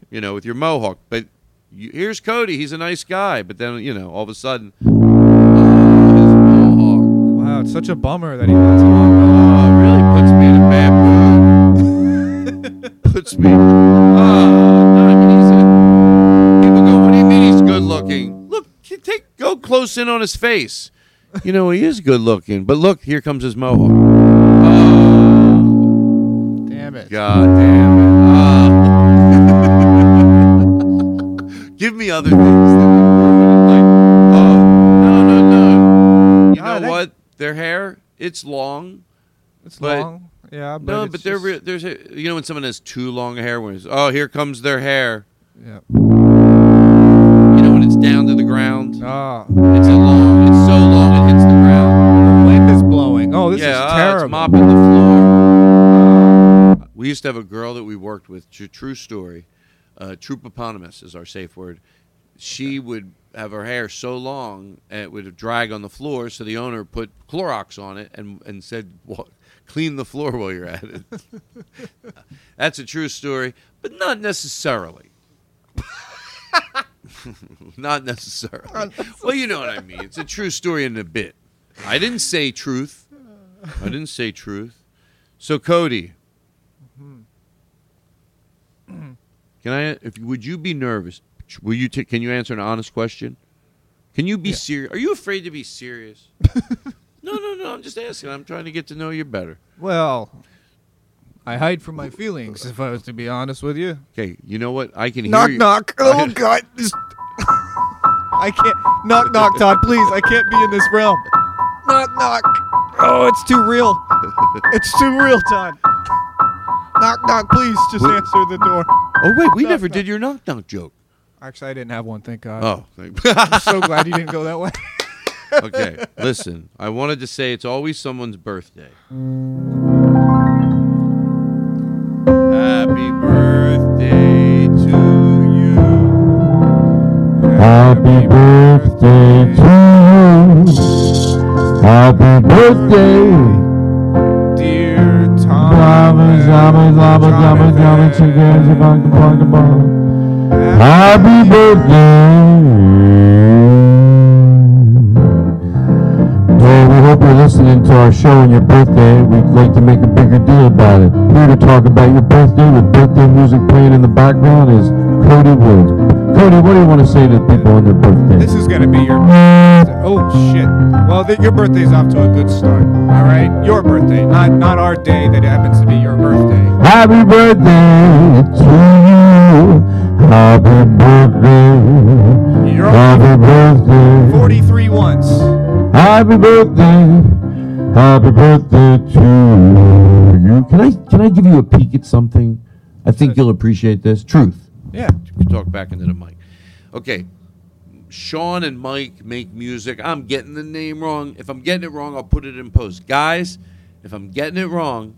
you know, with your mohawk. But you, here's Cody. He's a nice guy. But then, you know, all of a sudden, his mohawk. Wow, it's such a bummer that he all Oh, it really puts me in a bad mood. puts me. Ah, no, I mean, he's a, people go, "What do you mean he's good looking?" Look, take go close in on his face. You know he is good looking, but look, here comes his mohawk. Oh. Damn it. God damn it! Ah. Give me other things. That like, oh, no, no, no. You know that- what? Their hair, it's long. It's But- long. Yeah, but No, but just- re- there's a, you know when someone has too long hair, when it's, oh here comes their hair. Yeah. You know when it's down to the ground. Ah, It's a long. It's so long it hits the ground. the wind is blowing. Oh, this yeah, is terrible. it's mopping the floor. We used to have a girl that we worked with. True, true story. Uh, Troopoponymous is our safe word. She would have her hair so long it would drag on the floor, so the owner put Clorox on it and and said, "Wa- "Clean the floor while you're at it." That's a true story, but not necessarily. not necessarily. Well, you know what I mean. It's a true story in a bit. I didn't say truth. I didn't say truth. So Cody, can I? If would you be nervous? Will you? ta- can you answer an honest question? Can you be serious? Are you afraid to be serious? no, no, no. I'm just asking. I'm trying to get to know you better. Well, I hide from my feelings, if I was to be honest with you. Okay. You know what? I can Knock, hear you. knock. Knock. Oh, God. I can't. Knock, knock, Todd, please. I can't be in this realm. Knock, knock. Oh, it's too real. It's too real, Todd. Knock, knock, please. Just Wait. answer the door. Oh wait, we Knock, never knock. did your knock knock joke. Actually, I didn't have one, thank God. Oh. thank- I'm so glad you didn't go that way. okay. Listen, I wanted to say it's always someone's birthday. Happy birthday to you. Happy birthday to you. Happy birthday. Dear zama, zama, chicken, chicken, chicken, chicken. Happy birthday. You're listening to our show on your birthday. We'd like to make a bigger deal about it. Here to talk about your birthday with birthday music playing in the background is Cody Woods. Cody, what do you want to say to people on their birthday? This is gonna be your. Oh shit! Well, th- your birthday's off to a good start. All right, your birthday, not not our day that happens to be your birthday. Happy birthday to you. Happy birthday. You're Happy birthday. Forty-three once. Happy birthday. Happy birthday to you. Can I can I give you a peek at something? I think you'll appreciate this. Truth. Yeah. You can talk back into the mic. Okay. Sean and Mike make music. I'm getting the name wrong. If I'm getting it wrong, I'll put it in post. Guys, if I'm getting it wrong,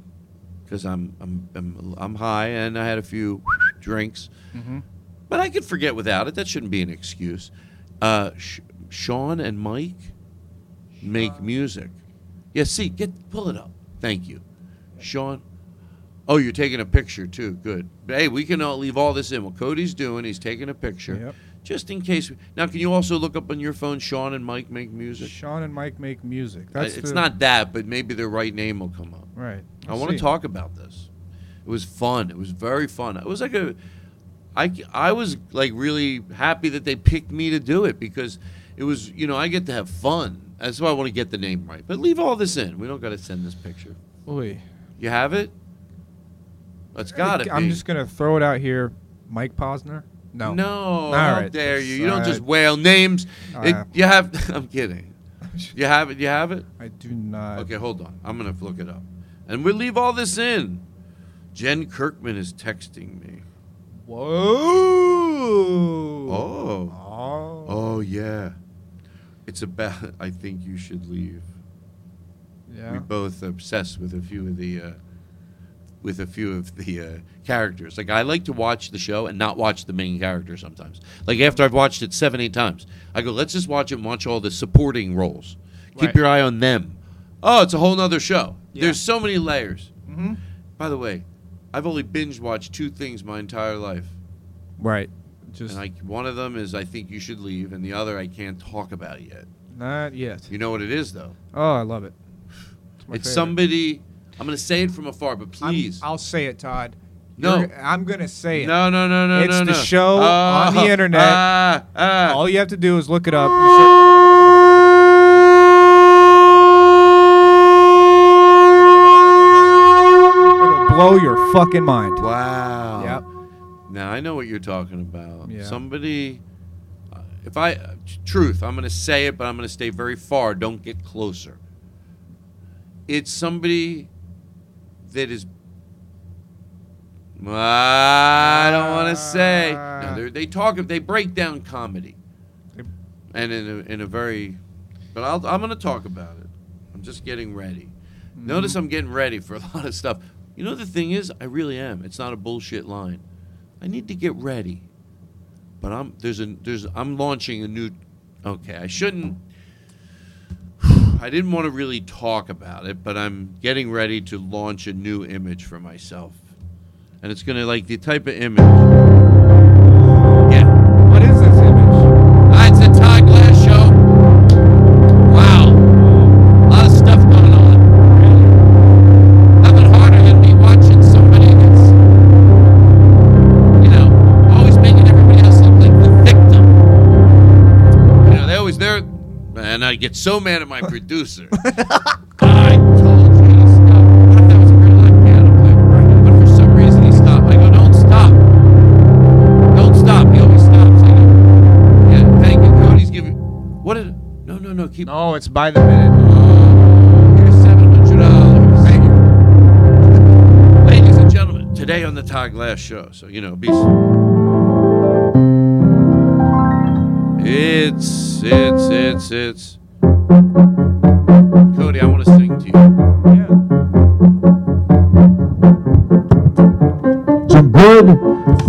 because I'm, I'm I'm I'm high and I had a few drinks, but I could forget without it. That shouldn't be an excuse. Uh, Sh- Sean and Mike make music. Yeah, see, get pull it up. Thank you, Sean. Oh, you're taking a picture too. Good. Hey, we can all leave all this in. What Cody's doing, he's taking a picture, Yep. just in case. Now, can you also look up on your phone? Sean and Mike make music. Sean and Mike make music. Uh, That's it's the- not that, but maybe their right name will come up. right. I want to talk about this It was fun. It was very fun. It was like a, I, I was like really happy that they picked me to do it because it was, you know, I get to have fun. That's why I want to get the name right. But leave all this in. We don't got to send this picture. Oy. You have it? It's got it. I'm just gonna throw it out here. Mike Posner. No. No, All how right. dare you? You don't just wail names. It, you have. I'm kidding. You have it. You have it. I do not. Okay, hold on. I'm gonna look it up, and we'll leave all this in. Jen Kirkman is texting me. Whoa. Oh. Oh. Oh yeah. It's about. I think you should leave. Yeah. We both are obsessed with a few of the. Uh, with a few of the uh, characters. Like I like to watch the show and not watch the main character sometimes. Like after I've watched it seven, eight times, I go, let's just watch it and watch all the supporting roles. Keep Right. your eye on them. Oh, it's a whole nother show. Yeah. There's so many layers. Mm-hmm. By the way, I've only binge watched two things my entire life. Right. Just And I, one of them is I think you should leave, and the other I can't talk about yet. not yet. You know what it is, though? Oh, I love it. It's favorite. somebody. I'm going to say it from afar, but please. I'll say it, Todd. No. You're- I'm gonna say it. No, no, no, no, It's no, the no. show on the Oh, internet. Ah, ah. All you have to do is look it up. It'll blow your fucking mind. Wow. Now I know what you're talking about. Yeah. Somebody. uh, If I uh, truth, I'm going to say it, but I'm going to stay very far. Don't get closer. It's somebody that is. I don't want to say. No, they're- talk. They break down comedy, and in a, in a very. But I'll, I'm going to talk about it. I'm just getting ready. Notice I'm getting ready for a lot of stuff. You know the thing is, I really am. It's not a bullshit line. I need to get ready. But I'm there's a there's I'm launching a new. Okay, I shouldn't. I didn't want to really talk about it, but I'm getting ready to launch a new image for myself, and it's gonna like the type of image. Get so mad at my producer. I told you to stop. What if that was a real life piano player? But for some reason he stopped. I go, don't stop. Don't stop. He always stops. I go, yeah, thank you. Cody's giving. What did? No, no, no. Keep. No, it's by the minute. Here's seven hundred dollars. Thank you, ladies and gentlemen. Today on the Todd Glass Show, so you know, be. It's it's it's it's. Cody, I want to sing to you. Yeah. It's a good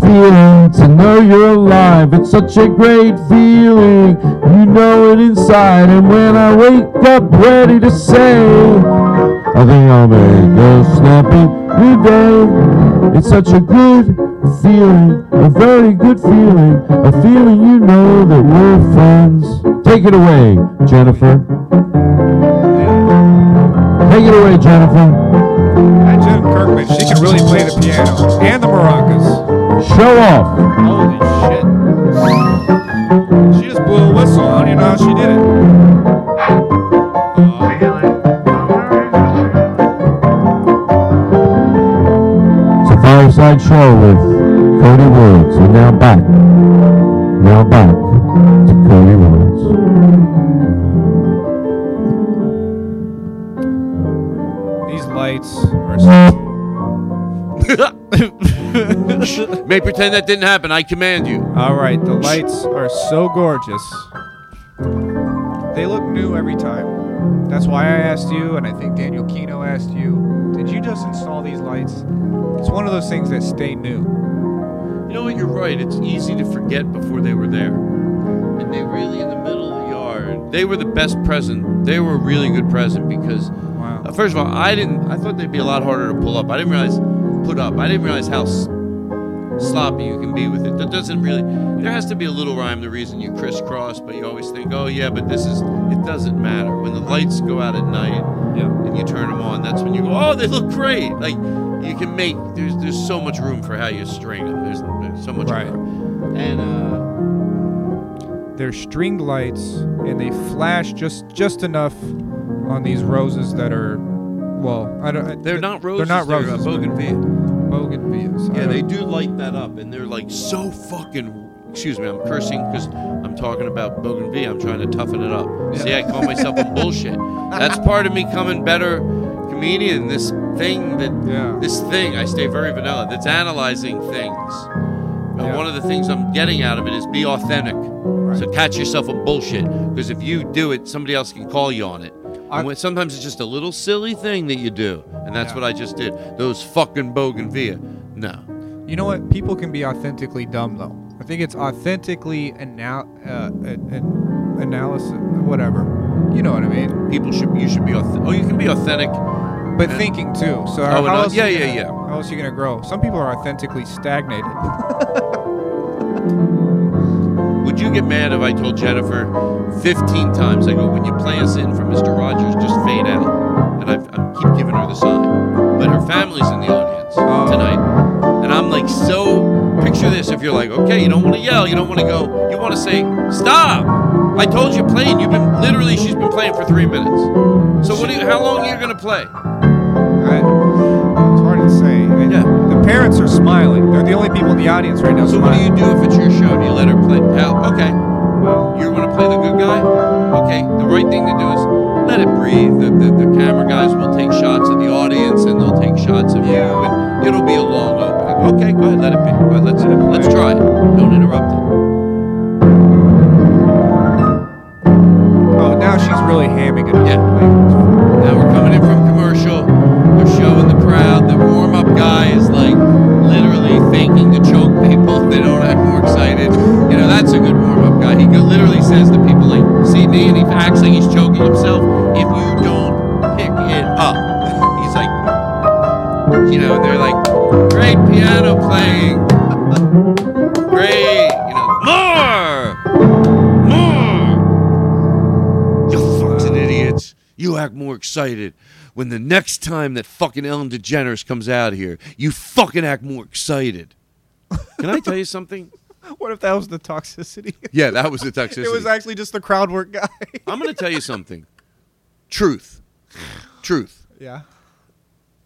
feeling to know you're alive. It's such a great feeling. You know it inside. And when I wake up ready to say, I think I'll make a snappy new day. It's such a good feeling, a very good feeling, a feeling you know that we're friends. Take it away, Jennifer. Take it away, Jennifer. That Jen Kirkman, she can really play the piano and the maracas. Show off. Holy shit. She just blew a whistle. I don't even know how she did it. It's a fireside show with Cody Woods. And now back. Now back to Cody Woods. These lights are so. May pretend that didn't happen. I command you. All right, the lights are so gorgeous. They look new every time. That's why I asked you, and I think Daniel Kino asked you, did you just install these lights? It's one of those things that stay new. You know what? You're right. It's easy to forget before they were there. And they really, in the middle of the yard, they were the best present. They were a really good present because, Wow. uh, first of all, I didn't. I thought they'd be a lot harder to pull up. I didn't realize put up. I didn't realize how s- sloppy you can be with it. That doesn't really. There has to be a little rhyme. The reason you crisscross, but you always think, oh yeah, but this is. It doesn't matter when the lights go out at night Yeah. and you turn them on. That's when you go, oh, they look great. Like you can make there's there's so much room for how you string them. There's, there's so much Right. more. And uh, They're stringed lights, and they flash just just enough on these roses that are, well, I don't. they're not roses. They're not They're roses. uh, bougainvillea. Bougainvilleas. Yeah, they don't- light that up, and they're like so fucking. Excuse me, I'm cursing because I'm talking about bougainvillea. I'm trying to toughen it up. See, I call myself a bullshit. That's part of me coming better comedian. This thing that Yeah. this thing I stay very vanilla. That's analyzing things. And Yeah. one of the things I'm getting out of it is be authentic. So catch yourself on bullshit because if you do it, somebody else can call you on it. I- And when, sometimes it's just a little silly thing that you do, and that's Yeah. what I just did. Those fucking bougainvillea. No. You know what? People can be authentically dumb though. I think it's authentically anal- uh, an, an analysis, whatever. You know what I mean? People should you should be authentic. Oh, you can be authentic. But And- thinking too. So Oh, how, uh, else yeah, yeah, gonna- yeah. How else are you gonna grow? Some people are authentically stagnated. Would you get mad if I told Jennifer 15 times? I go, when you play us in for Mr. Rogers, just fade out. And I've, I keep giving her the sign. But her family's in the audience Oh. tonight. And I'm like, so picture this. If you're like, okay, you don't want to yell, you don't want to go, you want to say, stop. I told you playing. You've been literally, she's been playing for three minutes. So what? Do you, how long are you gonna play? I, it's hard to say. Yeah. The parents are smiling. They're the only people in the audience right now So what do smiling. you do if it's your show? Do you let her play? Hell, okay. You want to play the good guy? Okay. The right thing to do is let it breathe. The, the, the camera guys will take shots of the audience and they'll take shots of you, and it'll be a long opening. Okay, go ahead. Let it be. Go ahead, let's let's try it. Don't interrupt it. She's really hamming it up. Yeah. Now we're coming in from commercial. They're showing the crowd. The warm up guy is like literally faking to choke people. They don't act more excited. You know, that's a good warm up guy. He literally says to people like, "See me," and he acts like he's choking himself. If you don't pick it up, he's like, you know, they're like, "Great piano playing." More excited when the next time that fucking Ellen DeGeneres comes out here. You fucking act more excited. Can I tell you something? What if that was the toxicity? Yeah, that was the toxicity. it was actually just the crowd work guy. I'm going to tell you something. Truth. Truth. yeah.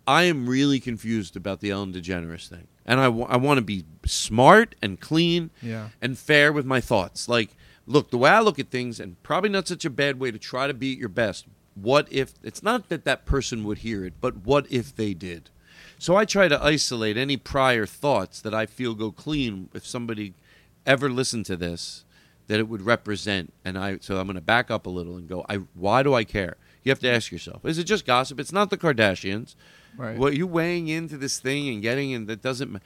I am really confused about the Ellen DeGeneres thing. And I want to be smart and clean Yeah. and fair with my thoughts. Like, look, the way I look at things, and probably not such a bad way to try to be at your best. What if it's not that that person would hear it, but what if they did? So I try to isolate any prior thoughts that I feel go clean if somebody ever listened to this that it would represent. And I so I'm going to back up a little and go, I why do I care? You have to ask yourself, is it just gossip? It's not the Kardashians. Right. What you weighing into this thing and getting in that doesn't ma-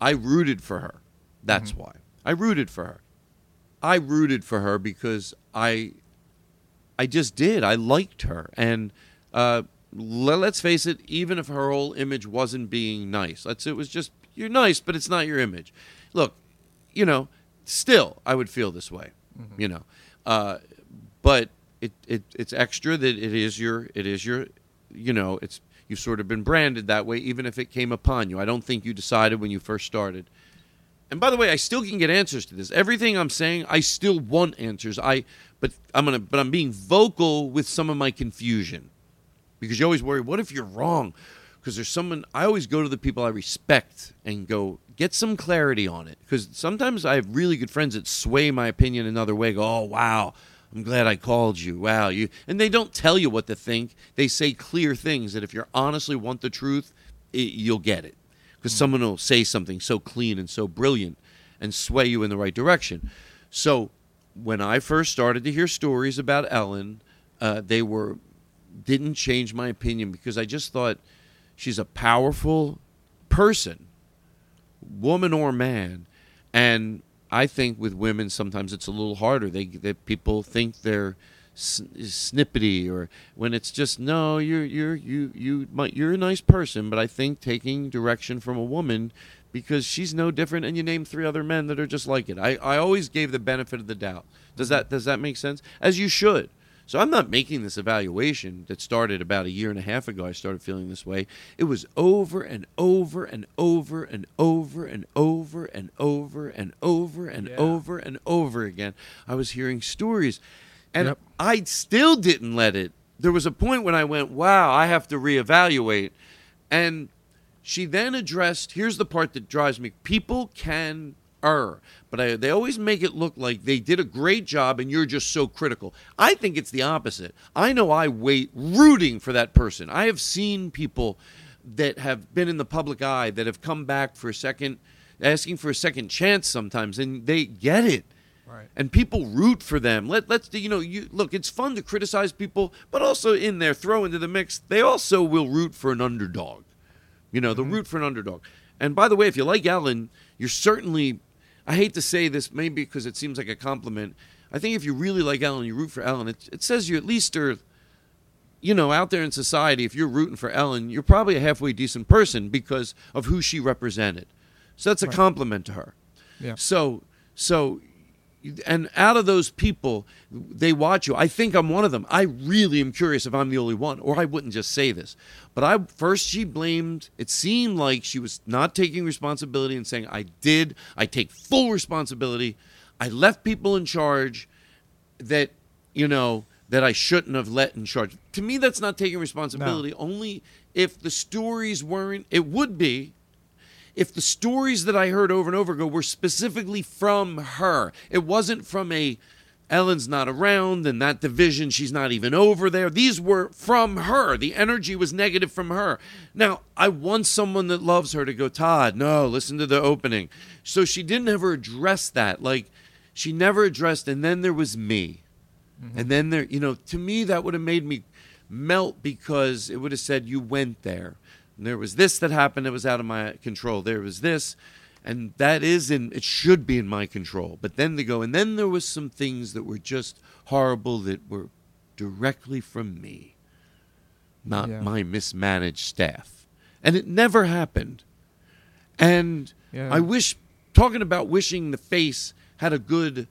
I rooted for her. That's Mm-hmm. why. I rooted for her. I rooted for her because I I just did. I liked her. And uh, let's face it, even if her whole image wasn't being nice, let's it was just you're nice, but it's not your image. Look, you know, still I would feel this way. You know, uh, but it, it it's extra that it is your it is your you know it's you've sort of been branded that way, even if it came upon you. I don't think you decided when you first started. And by the way, I still can get answers to this. Everything I'm saying, I still want answers. I but I'm gonna but I'm being vocal with some of my confusion. Because you always worry, what if you're wrong? Because there's someone I always go to the people I respect and go, get some clarity on it. Because sometimes I have really good friends that sway my opinion another way, go, Oh wow, I'm glad I called you. Wow, you and they don't tell you what to think. They say clear things that if you honestly want the truth, it, you'll get it because someone will say something so clean and so brilliant and sway you in the right direction. So when I first started to hear stories about Ellen, uh, they were didn't change my opinion because I just thought she's a powerful person, woman or man, and I think with women sometimes it's a little harder. They, they people think they're snippety or when it's just no you're you're you you might you're a nice person but i think taking direction from a woman because she's no different and you name three other men that are just like it i, I always gave the benefit of the doubt does that does that make sense as you should So I'm not making this evaluation that started about a year and a half ago. I started feeling this way. It was over and over and over and over and over and over and over and Yeah. over and over again. I was hearing stories. And Yep. I still didn't let it. There was a point when I went, wow, I have to reevaluate. And she then addressed here's the part that drives me people can err but I, they always make it look like they did a great job and you're just so critical i think it's the opposite i know i wait rooting for that person i have seen people that have been in the public eye that have come back for a second asking for a second chance sometimes and they get it Right. and people root for them. Let let's you know you look. It's fun to criticize people, but also in there throw into the mix. They also will root for an underdog. You know, they'll mm-hmm. root for an underdog. And by the way, if you like Ellen, you're certainly. I hate to say this, maybe because it seems like a compliment. I think if you really like Ellen, you root for Ellen. It, it says you at least are, you know, out there in society. If you're rooting for Ellen, you're probably a halfway decent person because of who she represented. So that's a compliment to her. Yeah. So so and out of those people, they watch you. I think I'm one of them. I really am curious if I'm the only one, or I wouldn't just say this. But I first she blamed. It seemed like she was not taking responsibility and saying, "I did. I take full responsibility. I left people in charge that you know that I shouldn't have let in charge." To me, that's not taking responsibility. Only if the stories weren't. It would be if the stories that I heard over and over ago were specifically from her, it wasn't from a Ellen's not around and that division, she's not even over there. These were from her. The energy was negative from her. Now, I want someone that loves her to go, Todd, no, listen to the opening. So she didn't ever address that. Like, she never addressed, and then there was me. Mm-hmm. And then there, you know, to me, that would have made me melt because it would have said, You went there. And there was this that happened that was out of my control. There was this, and that is in, it should be in my control. But then they go, and then there was some things that were just horrible that were directly from me, not Yeah. my mismanaged staff. And it never happened. And Yeah. I wish, talking about wishing the face had a good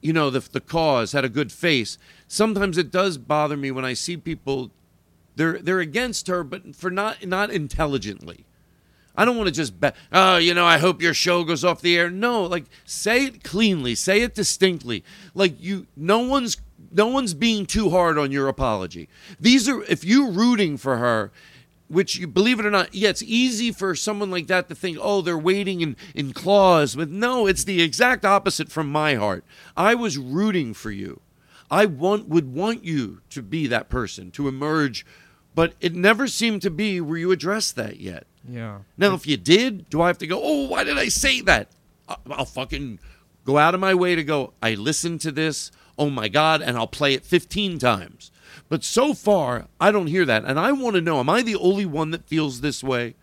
you know the the cause had a good face. Sometimes it does bother me when I see people they're they're against her, but for not not intelligently. I don't want to just bet. Oh, you know, I hope your show goes off the air. No, like say it cleanly, say it distinctly. Like you, no one's no one's being too hard on your apology. These are if you're rooting for her, which you believe it or not, yeah, it's easy for someone like that to think, oh, they're waiting in, in claws. But no, it's the exact opposite from my heart. I was rooting for you. I want would want you to be that person, to emerge, but it never seemed to be where you addressed that yet. Yeah. Now, if you did, do I have to go, oh, why did I say that? I'll fucking go out of my way to go, I listened to this, oh my God, and I'll play it 15 times. But so far, I don't hear that. And I want to know, am I the only one that feels this way?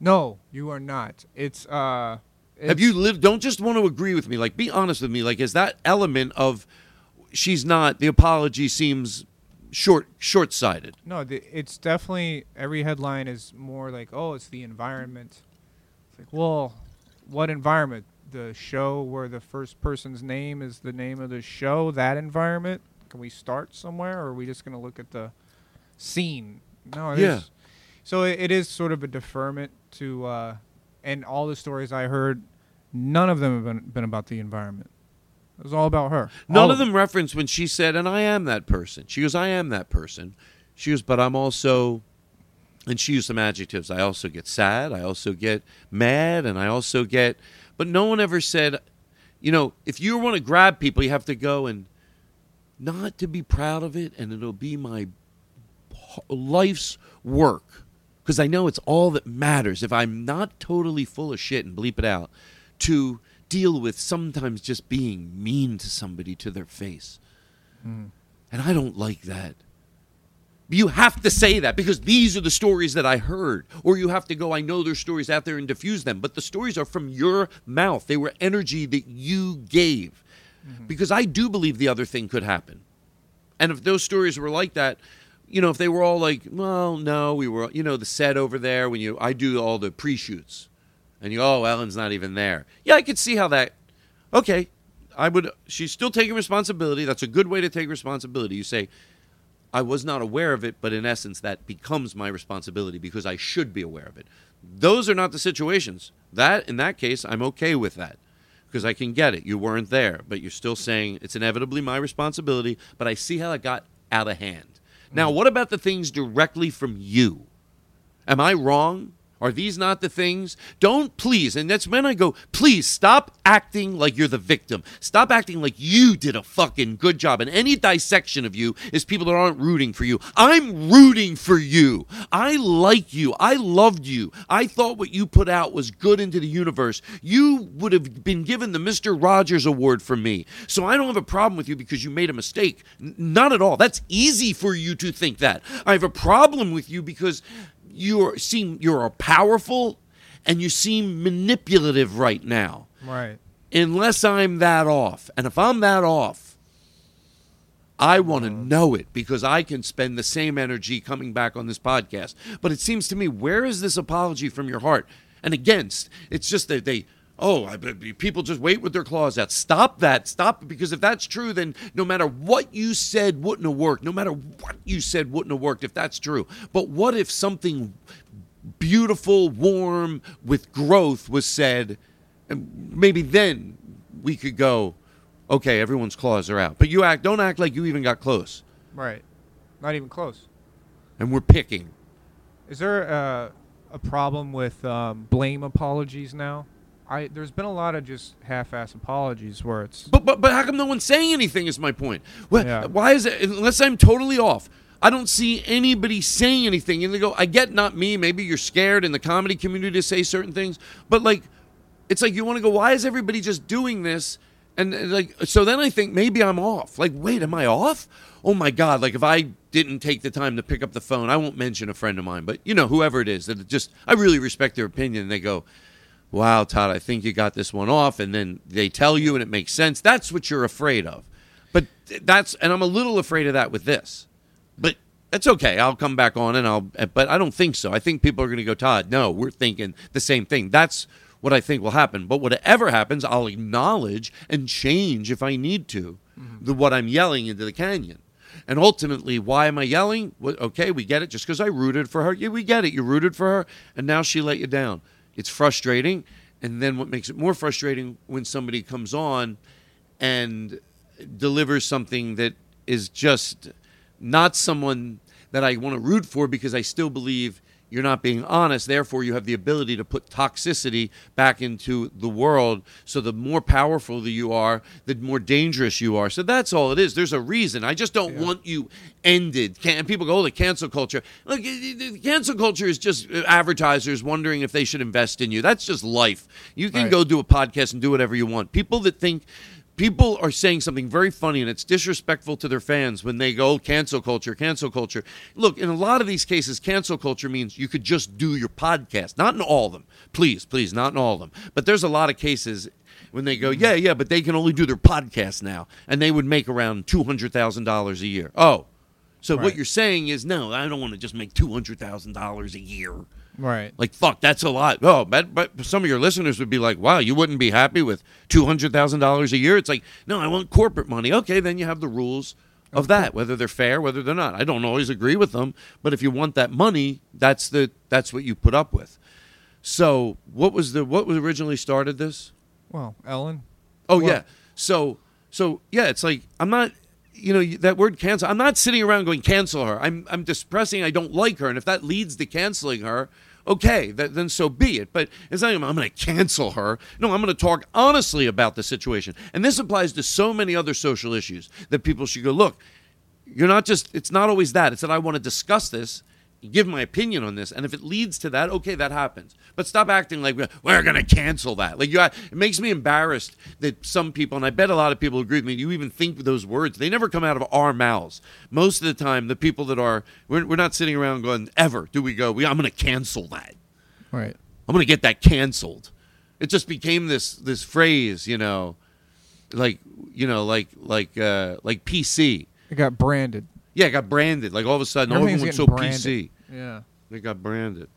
No, you are not. It's uh. Have you lived, don't just want to agree with me, like be honest with me. Like, is that element of she's not, the apology seems short, short sighted? No, the, it's definitely every headline is more like, oh, it's the environment. It's like, well, what environment? The show where the first person's name is the name of the show. That environment. Can we start somewhere, or are we just gonna look at the scene? No, it Yeah. is- So it, it is sort of a deferment to, uh, and all the stories I heard, none of them have been, been about the environment. It was all about her. None All of them referenced when she said, and I am that person. She goes, I am that person. She goes, but I'm also, and she used some adjectives. I also get sad. I also get mad. And I also get, but no one ever said, you know, if you want to grab people, you have to go and not to be proud of it. And it'll be my life's work. Because I know it's all that matters. If I'm not totally full of shit and bleep it out, to deal with sometimes just being mean to somebody to their face. Mm. And I don't like that. You have to say that because these are the stories that I heard. Or you have to go, I know there's stories out there and diffuse them. But the stories are from your mouth. They were energy that you gave. Mm-hmm. Because I do believe the other thing could happen. And if those stories were like that, you know, if they were all like, well, no, we were, you know, the set over there when you, I do all the pre shoots. And you, oh, Ellen's not even there. Yeah, I could see how that, okay, I would. She's still taking responsibility. That's a good way to take responsibility. You say, I was not aware of it, but in essence, that becomes my responsibility because I should be aware of it. Those are not the situations. That in that case, I'm okay with that because I can get it. You weren't there, but you're still saying it's inevitably my responsibility. But I see how it got out of hand. Now, mm. what about the things directly from you? Am I wrong? Are these not the things? Don't please, and that's when I go, please stop acting like you're the victim. Stop acting like you did a fucking good job. And any dissection of you is people that aren't rooting for you. I'm rooting for you. I like you. I loved you. I thought what you put out was good into the universe. You would have been given the Mr. Rogers Award for me. So I don't have a problem with you because you made a mistake. N- not at all. That's easy for you to think that. I have a problem with you because you seem you're powerful and you seem manipulative right now. Right. unless i'm that off. And if i'm that off i want to uh-huh. know it because i can spend the same energy coming back on this podcast. But it seems to me where is this apology from your heart? And against it's just that they Oh, I, people just wait with their claws out. Stop that. Stop. Because if that's true, then no matter what you said wouldn't have worked. No matter what you said wouldn't have worked if that's true. But what if something beautiful, warm, with growth was said? And maybe then we could go, okay, everyone's claws are out. But you act, don't act like you even got close. Right. Not even close. And we're picking. Is there a, a problem with um, blame apologies now? I there's been a lot of just half-ass apologies where it's But but but how come no one's saying anything? Is my point. Well, Yeah. Why is it? Unless I'm totally off, I don't see anybody saying anything. And they go, I get not me. Maybe you're scared in the comedy community to say certain things, but like, it's like you want to go. Why is everybody just doing this? And like, so then I think maybe I'm off. Like, wait, am I off? Oh my God! Like if I didn't take the time to pick up the phone, I won't mention a friend of mine, but you know, whoever it is, that just I really respect their opinion. And they go, wow, Todd, I think you got this one off. And then they tell you and it makes sense. That's what you're afraid of. But that's, and I'm a little afraid of that with this. But that's okay. I'll come back on and I'll, eh, but I don't think so. I think people are going to go, Todd, no, we're thinking the same thing. That's what I think will happen. But whatever happens, I'll acknowledge and change if I need to mm-hmm. the what I'm yelling into the canyon. And ultimately, why am I yelling? Well, okay, we get it. Just because I rooted for her, yeah, we get it. You rooted for her, and now she let you down. It's frustrating. And then what makes it more frustrating when somebody comes on and delivers something that is just not someone that I want to root for because I still believe you're not being honest. Therefore, you have the ability to put toxicity back into the world. So, the more powerful that you are, the more dangerous you are. So, that's all it is. There's a reason. I just don't want you ended. Can, and people go, oh, the cancel culture. Look, the cancel culture is just uh, advertisers wondering if they should invest in you. That's just life. You can Right. go do a podcast and do whatever you want. People that think people are saying something very funny and it's disrespectful to their fans when they go "Oh, cancel culture cancel culture. Look in a lot of these cases cancel culture means you could just do your podcast. Not in all of them. Please please not in all of them. But there's a lot of cases when they go yeah yeah but they can only do their podcast now and they would make around $200000 a year. Oh. So what you're saying is no i don't want to just make $200000 a year right. like fuck, that's a lot. Oh, but but some of your listeners would be like, wow, you wouldn't be happy with two hundred thousand dollars a year. It's like, no, I want corporate money. Okay, then you have the rules of that, whether they're fair, whether they're not. I don't always agree with them, but if you want that money, that's the that's what you put up with. So what was the what was originally started this? Well, Ellen. Oh Well- yeah. So so yeah, it's like I'm not you know that word cancel. I'm not sitting around going cancel her. I'm I'm expressing I don't like her, and if that leads to canceling her, okay, that, then so be it. But it's not I'm going to cancel her. No, I'm going to talk honestly about the situation, and this applies to so many other social issues that people should go look. You're not just. It's not always that. It's that I want to discuss this. Give my opinion on this, and if it leads to that, okay, that happens. But stop acting like we're, going to cancel that. Like you, it makes me embarrassed that some people, and I bet a lot of people agree with me. You even think those words; they never come out of our mouths. Most of the time, the people that are, we're, we're not sitting around going, ever do we go? We, I'm going to cancel that. Right. I'm going to get that canceled. It just became this this phrase, you know, like you know, like like uh, like PC. It got branded. Yeah, it got branded. Like all of a sudden, Everything's everyone's so branded. PC. Yeah. They got branded.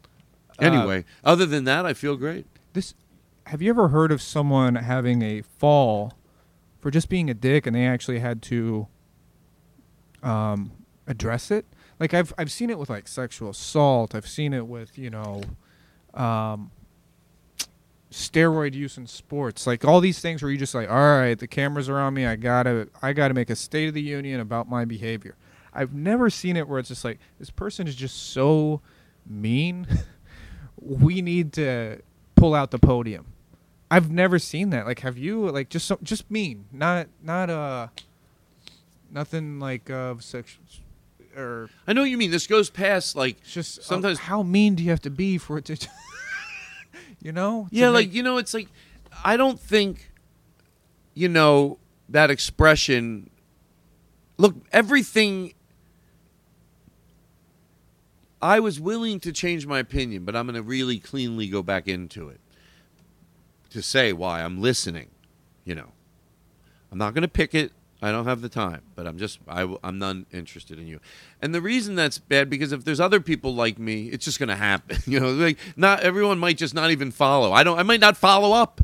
Uh, Anyway, other than that, I feel great. This. Have you ever heard of someone having a fall for just being a dick, and they actually had to um, address it. Like I've I've seen it with like sexual assault. I've seen it with you know, um, steroid use in sports. Like all these things where you just like, all right, the cameras are on me. I gotta I gotta make a state of the union about my behavior. I've never seen it where it's just like this person is just so mean. we need to pull out the podium. I've never seen that. Like, have you? Like, just so, just mean, not not uh, nothing like uh, sexual or I know what you mean. This goes past like just sometimes. uh, how mean do you have to be for it to, you know? yeah, like you know, it's like I don't think, you know, that expression. Look, everything. I was willing to change my opinion, but I'm going to really cleanly go back into it to say why I'm listening. You know, I'm not going to pick it. I don't have the time, but I'm just I, am not interested in you. And the reason that's bad because if there's other people like me, it's just going to happen. You know, like not everyone might just not even follow. I don't. I might not follow up.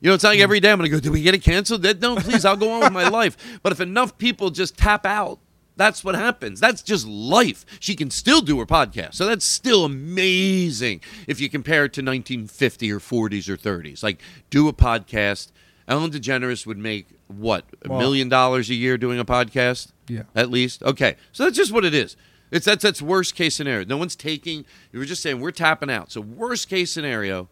You know, it's not like every day I'm going to go. Did we get it canceled? No, please. I'll go on with my life. But if enough people just tap out, that's what happens. That's just life. She can still do her podcast. So that's still amazing if you compare it to 1950 or 40s or 30s. Like, do a podcast. Ellen DeGeneres would make what a Well- million dollars a year doing a podcast. Yeah. at least. Okay, so that's just what it is. It's that's that's worst case scenario. No one's taking. You were just saying we're tapping out. So worst case scenario,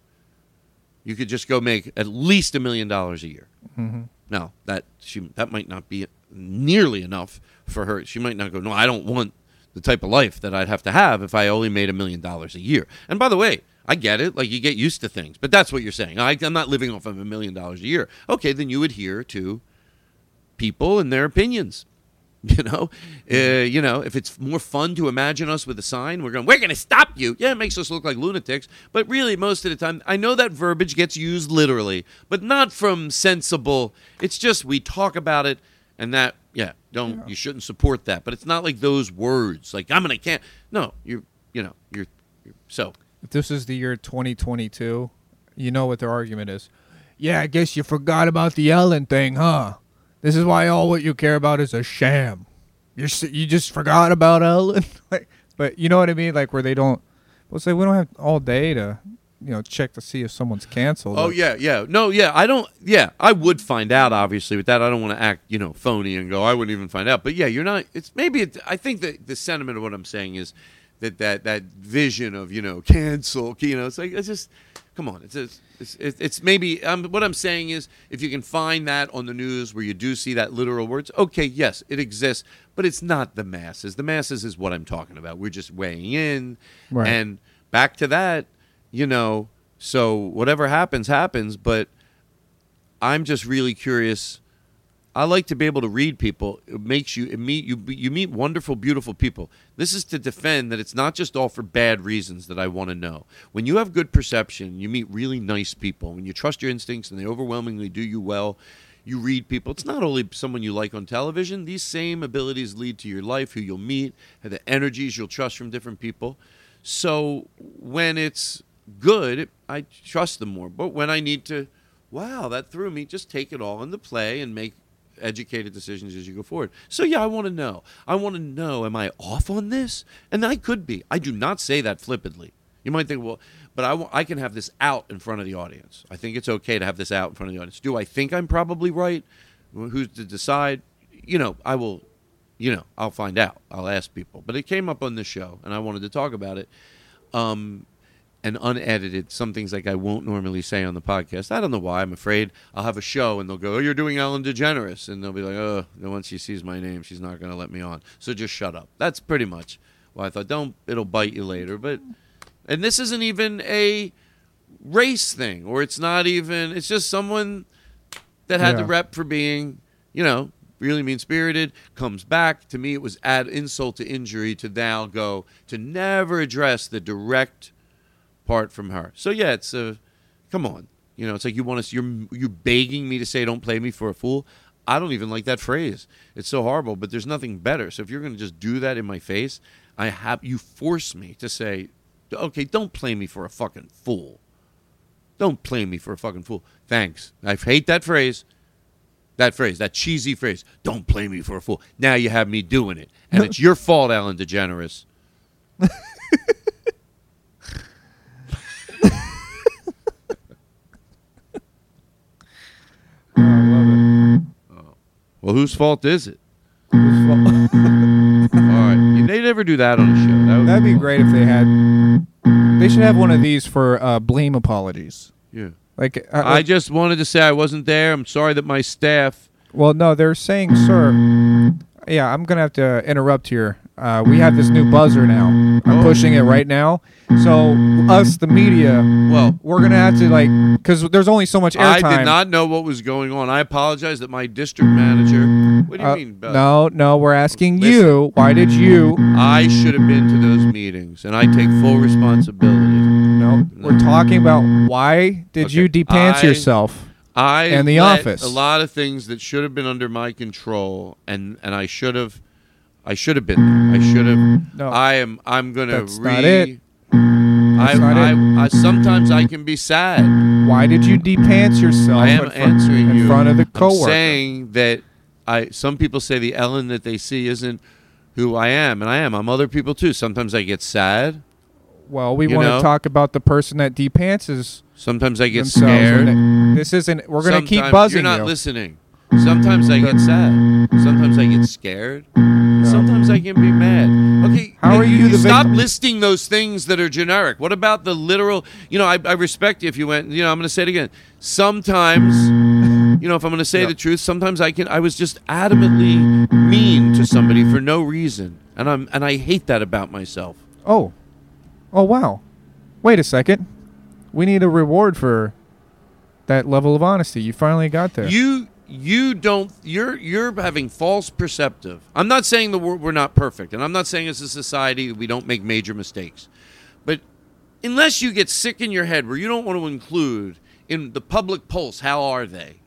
you could just go make at least a million dollars a year. Mm-hmm. Now that she that might not be nearly enough for her. She might not go. No, I don't want the type of life that I'd have to have if I only made a million dollars a year. And by the way, I get it. Like you get used to things, but that's what you're saying. I, I'm not living off of a million dollars a year. Okay, then you adhere to people and their opinions. You know, uh, you know, if it's more fun to imagine us with a sign, we're going, we're going to stop you. Yeah, it makes us look like lunatics, but really, most of the time, I know that verbiage gets used literally, but not from sensible. It's just we talk about it, and that, yeah, don't you shouldn't support that. But it's not like those words, like I'm gonna can't. No, you're, you know, you're, you're so. If this is the year 2022, you know what their argument is. Yeah, I guess you forgot about the Ellen thing, huh? This is why all what you care about is a sham. You you just forgot about Ellen, like, but you know what I mean, like where they don't. Well, say we don't have all day to, you know, check to see if someone's canceled. Oh Like, yeah, yeah. No, yeah. I don't. Yeah, I would find out. Obviously, with that, I don't want to act, you know, phony and go. I wouldn't even find out. But yeah, you're not. It's maybe. It, I think that the sentiment of what I'm saying is that that that vision of you know cancel. You know, it's like it's just. Come on, it's it's it's, it's maybe. Um, what I'm saying is, if you can find that on the news where you do see that literal words, okay, yes, it exists, but it's not the masses. The masses is what I'm talking about. We're just weighing in, Right. and back to that, you know. So whatever happens, happens. But I'm just really curious. I like to be able to read people. It makes you it meet you you meet wonderful, beautiful people. This is to defend that it's not just all for bad reasons that I want to know. When you have good perception, you meet really nice people. When you trust your instincts and they overwhelmingly do you well, you read people. It's not only someone you like on television. These same abilities lead to your life, who you'll meet, the energies you'll trust from different people. So when it's good, I trust them more. But when I need to, wow, that threw me, just take it all into play and make educated decisions as you go forward. So yeah, I want to know. I want to know, am I off on this? And I could be. I do not say that flippantly. You might think, well, but I, can have this out in front of the audience. I think it's okay to have this out in front of the audience. Do I think I'm probably right? Who's to decide? You know, I will, you know, I'll find out. I'll ask people. But it came up on the show, and I wanted to talk about it. Um, and unedited, some things like I won't normally say on the podcast. I don't know why. I'm afraid I'll have a show and they'll go, "Oh, you're doing Ellen DeGeneres," and they'll be like, "Oh, once she sees my name, she's not going to let me on." So just shut up. That's pretty much why I thought, "Don't, it'll bite you later." But and this isn't even a race thing, or it's not even. It's just someone that had the rep for being, you know, really mean spirited, comes back. To me, it was add insult to injury to now go to never address the direct part from her. So yeah, it's a come on. You know, it's like you want to. You're you're begging me to say, "Don't play me for a fool." I don't even like that phrase. It's so horrible. But there's nothing better. So if you're going to just do that in my face, I have you force me to say, "Okay, don't play me for a fucking fool." Don't play me for a fucking fool. Thanks. I hate that phrase. That phrase, that cheesy phrase, don't play me for a fool. Now you have me doing it. And it's your fault, Ellen DeGeneres. Well, whose fault is it? All right. They never do that on a show. That would That'd be great if they had. They should have one of these for uh, blame apologies. Yeah. Like, uh, I just wanted to say I wasn't there. I'm sorry that my staff. well, no, they're saying, sir. Yeah, I'm gonna have to interrupt here. Uh, we have this new buzzer now. I'm pushing it right now. So us, the media, Well, we're gonna have to like, because there's only so much I airtime. did not know what was going on. I apologize that my district manager. What do you Uh, mean? Beth? no, no, we're asking Listen. you. Why did you? I should have been to those meetings, and I take full responsibility. No, we're talking about why did Okay, you depants I- yourself? I And the office. a lot of things that should have been under my control, and and I should have, I should have been there. I should have. Mm. No. I am. I'm gonna. That's re- mm. not it. I, not I, it. I, sometimes I can be sad. Why did you depants yourself I am in, fr- answering in you. front of the coworker. I'm saying that I. Some people say the Ellen that they see isn't who I am, and I am. I'm other people too. Sometimes I get sad. well, we want know? to talk about the person that depants is. Sometimes I get scared. This isn't. We're gonna keep buzzing You're not you. listening. Sometimes I get sad. Sometimes I get scared. Sometimes I can be mad. Okay, How are you the stop victim? listing those things that are generic? What about the literal? You know, I, I respect you if you went. You know, I'm going to say it again. Sometimes, you know, if I'm going to say the truth, sometimes I can. I was just adamantly mean to somebody for no reason, and I'm and I hate that about myself. Oh, oh wow! Wait a second. We need a reward for that level of honesty. You finally got there. You you don't you're you're having false perceptive. I'm not saying the wor- we're not perfect, and I'm not saying as a society we don't make major mistakes, but unless you get sick in your head where you don't want to include in the public pulse how are they,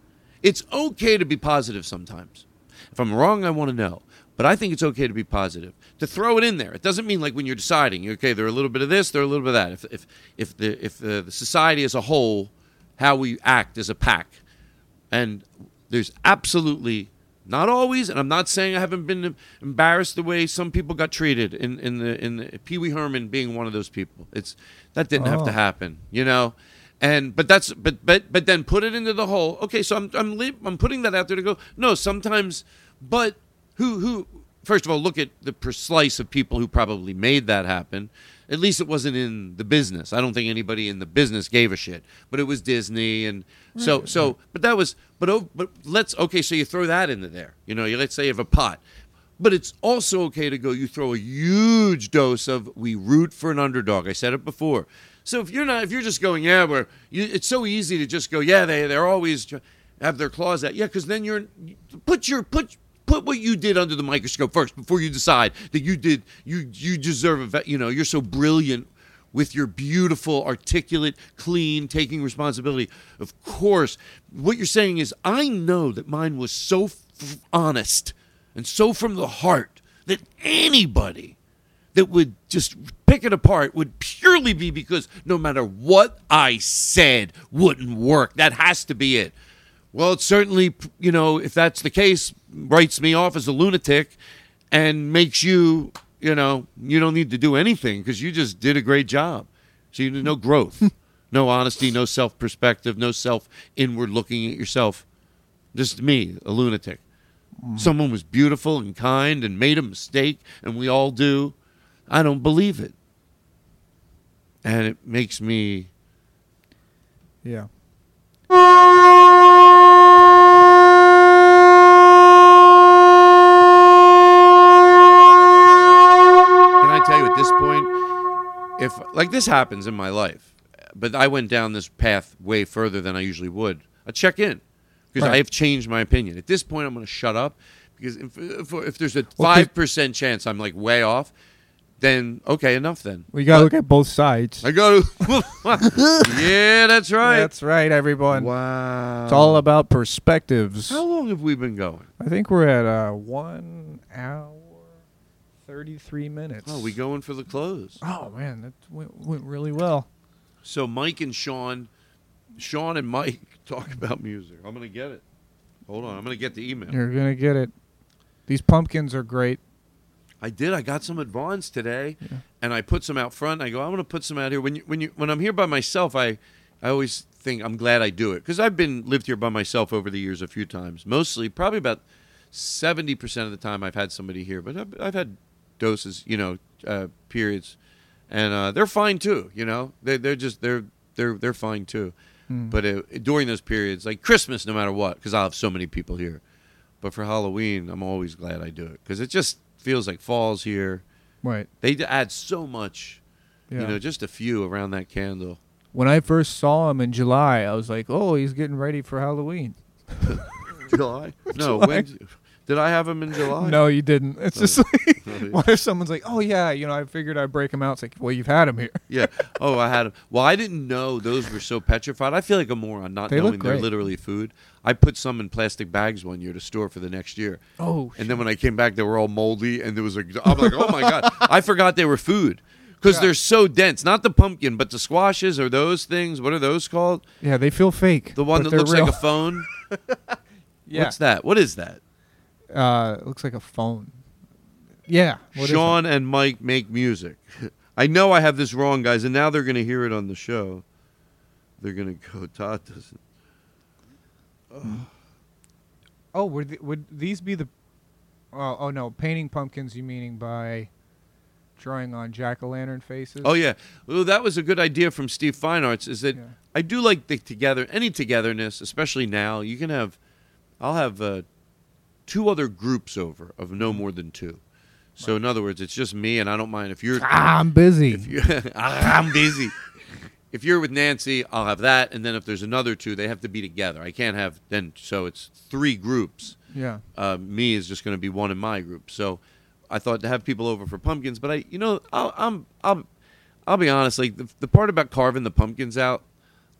it's okay to be positive sometimes. If I'm wrong, I want to know. But I think it's okay to be positive. To throw it in there. It doesn't mean like when you're deciding, okay, they're a little bit of this, they're a little bit of that. If if if the if the, the society as a whole, how we act as a pack, and there's absolutely not always, and I'm not saying I haven't been embarrassed the way some people got treated in, in the in the Pee Wee Herman being one of those people. It's that didn't have to Oh. happen, you know. And but that's but but but then put it into the whole. Okay, so I'm I'm I'm putting that out there to go. No, sometimes, but who who first of all look at the per slice of people who probably made that happen. At least it wasn't in the business. I don't think anybody in the business gave a shit. But it was Disney and so so but that was but oh but let's okay, so you throw that into there. You know, you let's say you have a pot. But it's also okay to go you throw a huge dose of we root for an underdog. I said it before. So if you're not if you're just going, yeah, we're you, it's so easy to just go, yeah, they they're always have their claws out. Yeah, cuz then you're put your put put what you did under the microscope first before you decide that you did you you deserve a you know, you're so brilliant with your beautiful, articulate, clean, taking responsibility. Of course, what you're saying is, I know that mine was so f- honest and so from the heart that anybody that would just pick it apart would purely be because no matter what I said wouldn't work. That has to be it. Well, it certainly, you know, if that's the case, writes me off as a lunatic and makes you, you know, you don't need to do anything because you just did a great job. So you know no growth, no honesty, no self perspective, no self inward looking at yourself. Just me, a lunatic. Mm. Someone was beautiful and kind and made a mistake, and we all do. I don't believe it. And it makes me yeah. Can I tell you at this point, if like this happens in my life, but I went down this path way further than I usually would, I check in because I have changed my opinion. At this point, I'm going to shut up because if, if, if there's a five percent chance I'm like way off, then okay, enough then. We gotta look at both sides. I go to. yeah, that's right. That's right, everyone. wow. It's all about perspectives. How long have we been going? I think we're at uh, one hour, thirty-three minutes. Oh, we going for the close. Oh man, that went, went really well. So Mike and Sean, Sean and Mike talk about music. I'm gonna get it. Hold on, I'm gonna get the email. You're gonna get it. These pumpkins are great. I did. I got some advance today, and I put some out front. I go, I'm going to put some out here. When you, when you, when I'm here by myself, I, I always think I'm glad I do it because I've been lived here by myself over the years a few times. Mostly, probably about seventy percent of the time I've had somebody here, but I've, I've had doses, you know, uh, periods, and uh, they're fine too. You know, they they're just they're they're they're fine too. But uh, during those periods, like Christmas, no matter what, because I'll have so many people here. But for Halloween, I'm always glad I do it because it just feels like fall's here. Right. They add so much, Yeah. you know, just a few around that candle. When I first saw him in July, I was like, "Oh, he's getting ready for Halloween." July? No, July. when did I have them in July? No, you didn't. It's just like, what if someone's like, "Oh yeah, you know, I figured I'd break him out." It's like, well, you've had him here. Yeah. Oh, I had them. Well, I didn't know those were so petrified. I feel like a moron not They look knowing they're great. literally food. I put some in plastic bags one year to store for the next year. Oh, And then when I came back, they were all moldy, and there was a. I'm like, oh my god! I forgot they were food because they're so dense. Not the pumpkin, but the squashes or those things. What are those called? Yeah, they feel fake. The one but that they're looks real. like a phone. yeah, What's that? What is that? Uh, it looks like a phone. Yeah, Sean and Mike make music. I know I have this wrong, guys, and now they're going to hear it on the show. They're going to go, Todd doesn't. it? Oh, would th- would these be the? Oh, oh no, painting pumpkins. You meaning by drawing on jack o' lantern faces? Oh, yeah. Well, that was a good idea from Steve Fine Arts, is that Yeah. I do like the together, any togetherness, especially now. You can have, I'll have uh, two other groups over of no more than two. So, in other words, it's just me, and I don't mind if you're. Ah, I'm busy. If you, I'm busy. If you're with Nancy, I'll have that, and then if there's another two, they have to be together. I can't have then. So it's three groups. yeah. Uh, me is just going to be one in my group. So I thought to have people over for pumpkins, but I, you know, I'll, I'm, I'll, I'll be honest. Like the, the part about carving the pumpkins out,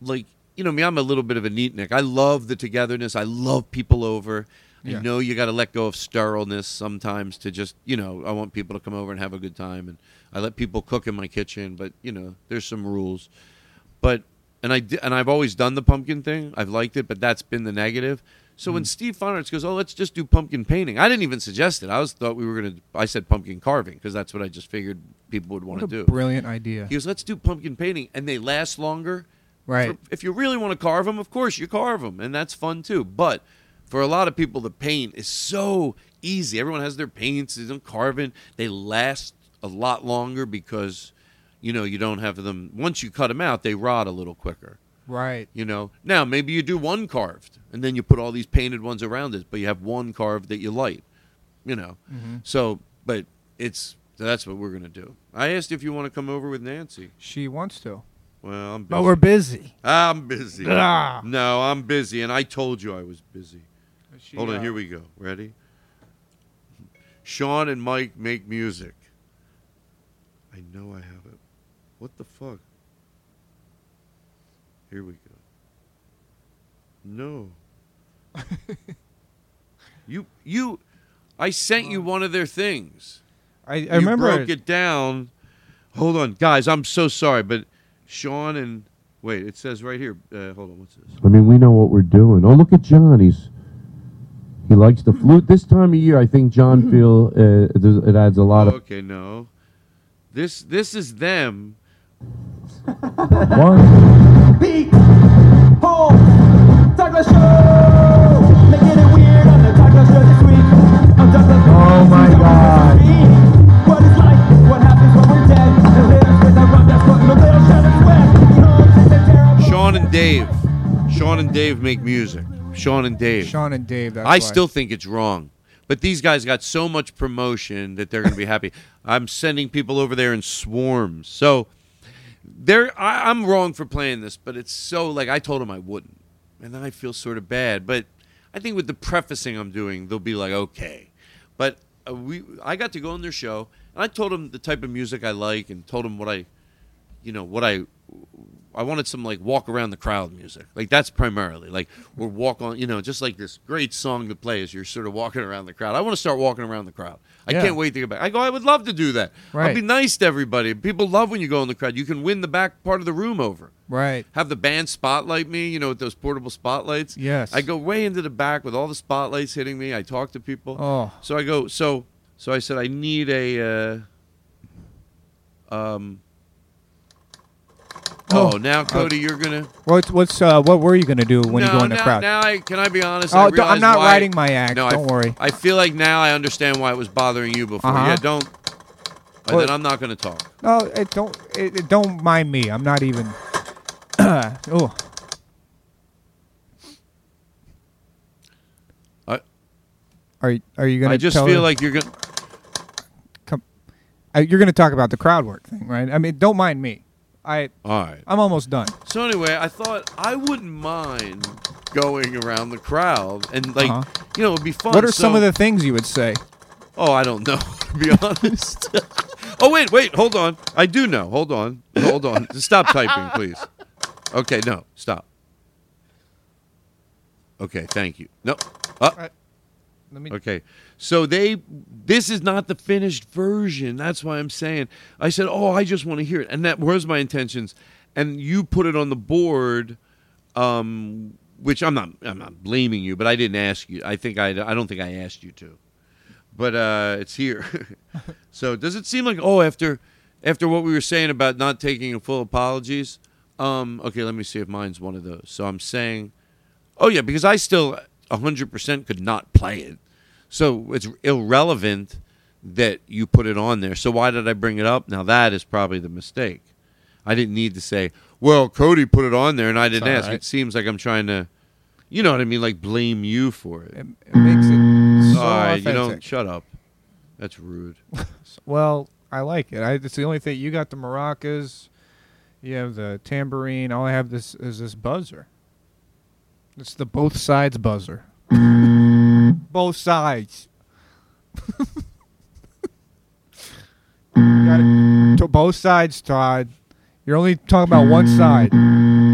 like you know me, I'm a little bit of a neatnik. I love the togetherness. I love people over. Yeah. I know you got to let go of sterileness sometimes to just, you know, I want people to come over and have a good time, and I let people cook in my kitchen, but you know, there's some rules. But and I, and I've always done the pumpkin thing. I've liked it, but that's been the negative. So when mm. Steve Fine Arts goes, "Oh, let's just do pumpkin painting," I didn't even suggest it. I was thought we were gonna. I said pumpkin carving because that's what I just figured people would want to do. brilliant idea. He goes, "Let's do pumpkin painting," and they last longer. Right. For- if you really want to carve them, of course you carve them, and that's fun too. But for a lot of people, the paint is so easy. Everyone has their paints, they don't carve carving. They last a lot longer because you know you don't have them. Once you cut them out, they rot a little quicker. Right. You know. Now maybe you do one carved, and then you put all these painted ones around it, but you have one carved that you light. You know. Mm-hmm. So, but it's that's what we're gonna do. I asked if you want to come over with Nancy. She wants to. Well, I'm busy. But we're busy. I'm busy. Ah. No, I'm busy, and I told you I was busy. She, Hold on, uh, here we go. Ready? Sean and Mike make music. I know I have it. What the fuck? Here we go. No. you you I sent you one of their things. I, I you remember. broke it down. Hold on, guys. I'm so sorry, but Sean and wait, it says right here. Uh, hold on, what's this? I mean, we know what we're doing. Oh, look at John. He's he likes the flute. This time of year, I think John feel uh, it adds a lot of. Okay, no. This this is them. One. Pete Holmes, Douglas Show. Making it weird on the Douglas Show this week. I'm Douglas. Oh my God. What it's like, what happens when we're dead. The little squid that run, that's what the little shed sweat. Pete Holmes is a. Sean and Dave. Sean and Dave make music. Sean and Dave. Sean and Dave. That's I why. still think it's wrong. But these guys got so much promotion that they're going to be happy. I'm sending people over there in swarms. So they're I, I'm wrong for playing this, but it's so like I told them I wouldn't, and then I feel sort of bad. But I think with the prefacing I'm doing, they'll be like, okay. But uh, we I got to go on their show, and I told them the type of music I like, and told them what I, you know, what I I wanted some like walk around the crowd music. Like that's primarily like we're walk on, you know, just like this great song to play as you're sort of walking around the crowd. I want to start walking around the crowd. I Yeah. can't wait to get back. I go, I would love to do that. Right. I'll be nice to everybody. People love when you go in the crowd. You can win the back part of the room over. Right. Have the band spotlight me, you know, with those portable spotlights. Yes. I go way into the back with all the spotlights hitting me. I talk to people. Oh. So I go. So so I said I need a. Uh, um. Oh, Oh. now Cody, you're gonna. What's what's uh what were you gonna do when no, you go in the now, crowd? Now I can I be honest? Oh, I I'm not why- writing my act, No, don't worry. I feel like now I understand why it was bothering you before. Uh-huh. Yeah, don't. Well- then I'm not going to talk. No, it don't it, it don't mind me. I'm not even. oh. I- Are you, are you gonna? I just feel her- like you're gonna. come. Uh, you're gonna talk about the crowd work thing, right? I mean, don't mind me. I All right. I'm almost done. So anyway, I thought I wouldn't mind going around the crowd and like Uh-huh. you know it'd be fun. What are some So- of the things you would say? Oh, I don't know to be honest. oh wait, wait, hold on. I do know. Hold on, hold on. Stop typing, please. Okay, no, stop. Okay, thank you. No. Uh, Let me. Okay. So they this is not the finished version. That's why I'm saying. I said, "Oh, I just want to hear it." And that was my intentions. And you put it on the board um which I'm not I'm not blaming you, but I didn't ask you. I think I I don't think I asked you to. But uh it's here. so does it seem like oh after after what we were saying about not taking full apologies? Um okay, let me see if mine's one of those. So I'm saying Oh yeah, because I still 100% could not play it. So it's irrelevant that you put it on there. So why did I bring it up? Now that is probably the mistake. I didn't need to say, "Well, Cody put it on there and I didn't ask." right. It seems like I'm trying to you know what I mean, like blame you for it. It, it makes it so All right, you don't shut up. That's rude. Well, I like it. I, it's the only thing. You got the maracas. You have the tambourine. All I have this is this buzzer. It's the both sides buzzer. Both sides. To both sides, Todd. You're only talking about one side.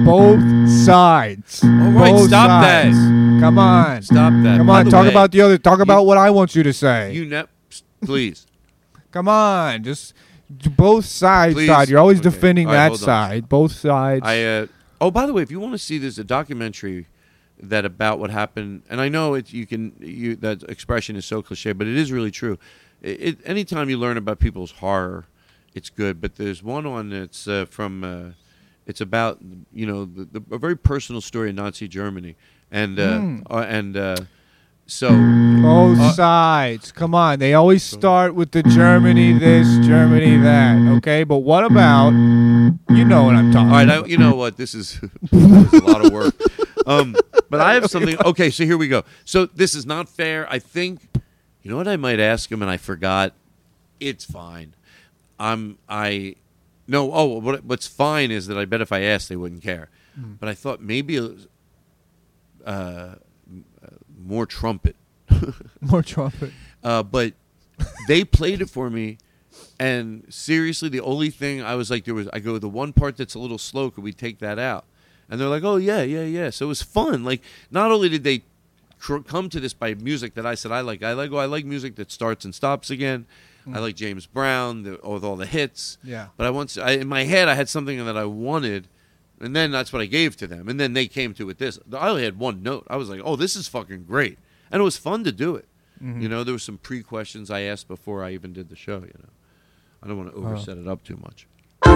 Both sides. All right, Both stop that. Come on. Stop that. Come By on. Talk way, about the other. Talk about what I want you to say. You ne- please. Come on, just both sides, Please. Todd. You're always Okay. defending right, that side. Both sides. I uh, oh, by the way, if you want to see, there's a documentary that about what happened, and I know it. You can you that expression is so cliche, but it is really true. It, it, anytime you learn about people's horror, it's good. But there's one on that's uh, from. Uh, it's about you know the, the, a very personal story in Nazi Germany, and uh, uh, and uh, so Both uh, sides. Come on. They always start with the Germany this, Germany that. Okay, but what about you know what I'm talking All right, I, about? you know what? This is, this is a lot of work. Um, but I have something. Okay, so here we go. So this is not fair. I think, you know what? I might ask him, and I forgot. It's fine. I'm. I. No. Oh, what, what's fine is that I bet if I asked, they wouldn't care. Hmm. But I thought maybe uh, uh, more trumpet. More trumpet. Uh, but they played it for me, and seriously, the only thing I was like, there was, I go, the one part that's a little slow, could we take that out? And they're like, oh yeah, yeah, yeah. So it was fun. Like, not only did they cr- come to this by music that I said I like, I like, oh, I like music that starts and stops again. I like James Brown the, with all the hits. Yeah. But I once, I, in my head, I had something that I wanted. And then that's what I gave to them. And then they came to it this. I only had one note. I was like, oh, this is fucking great. And it was fun to do it. Mm-hmm. You know, there were some pre questions I asked before I even did the show, you know. I don't want to overset it up too much. All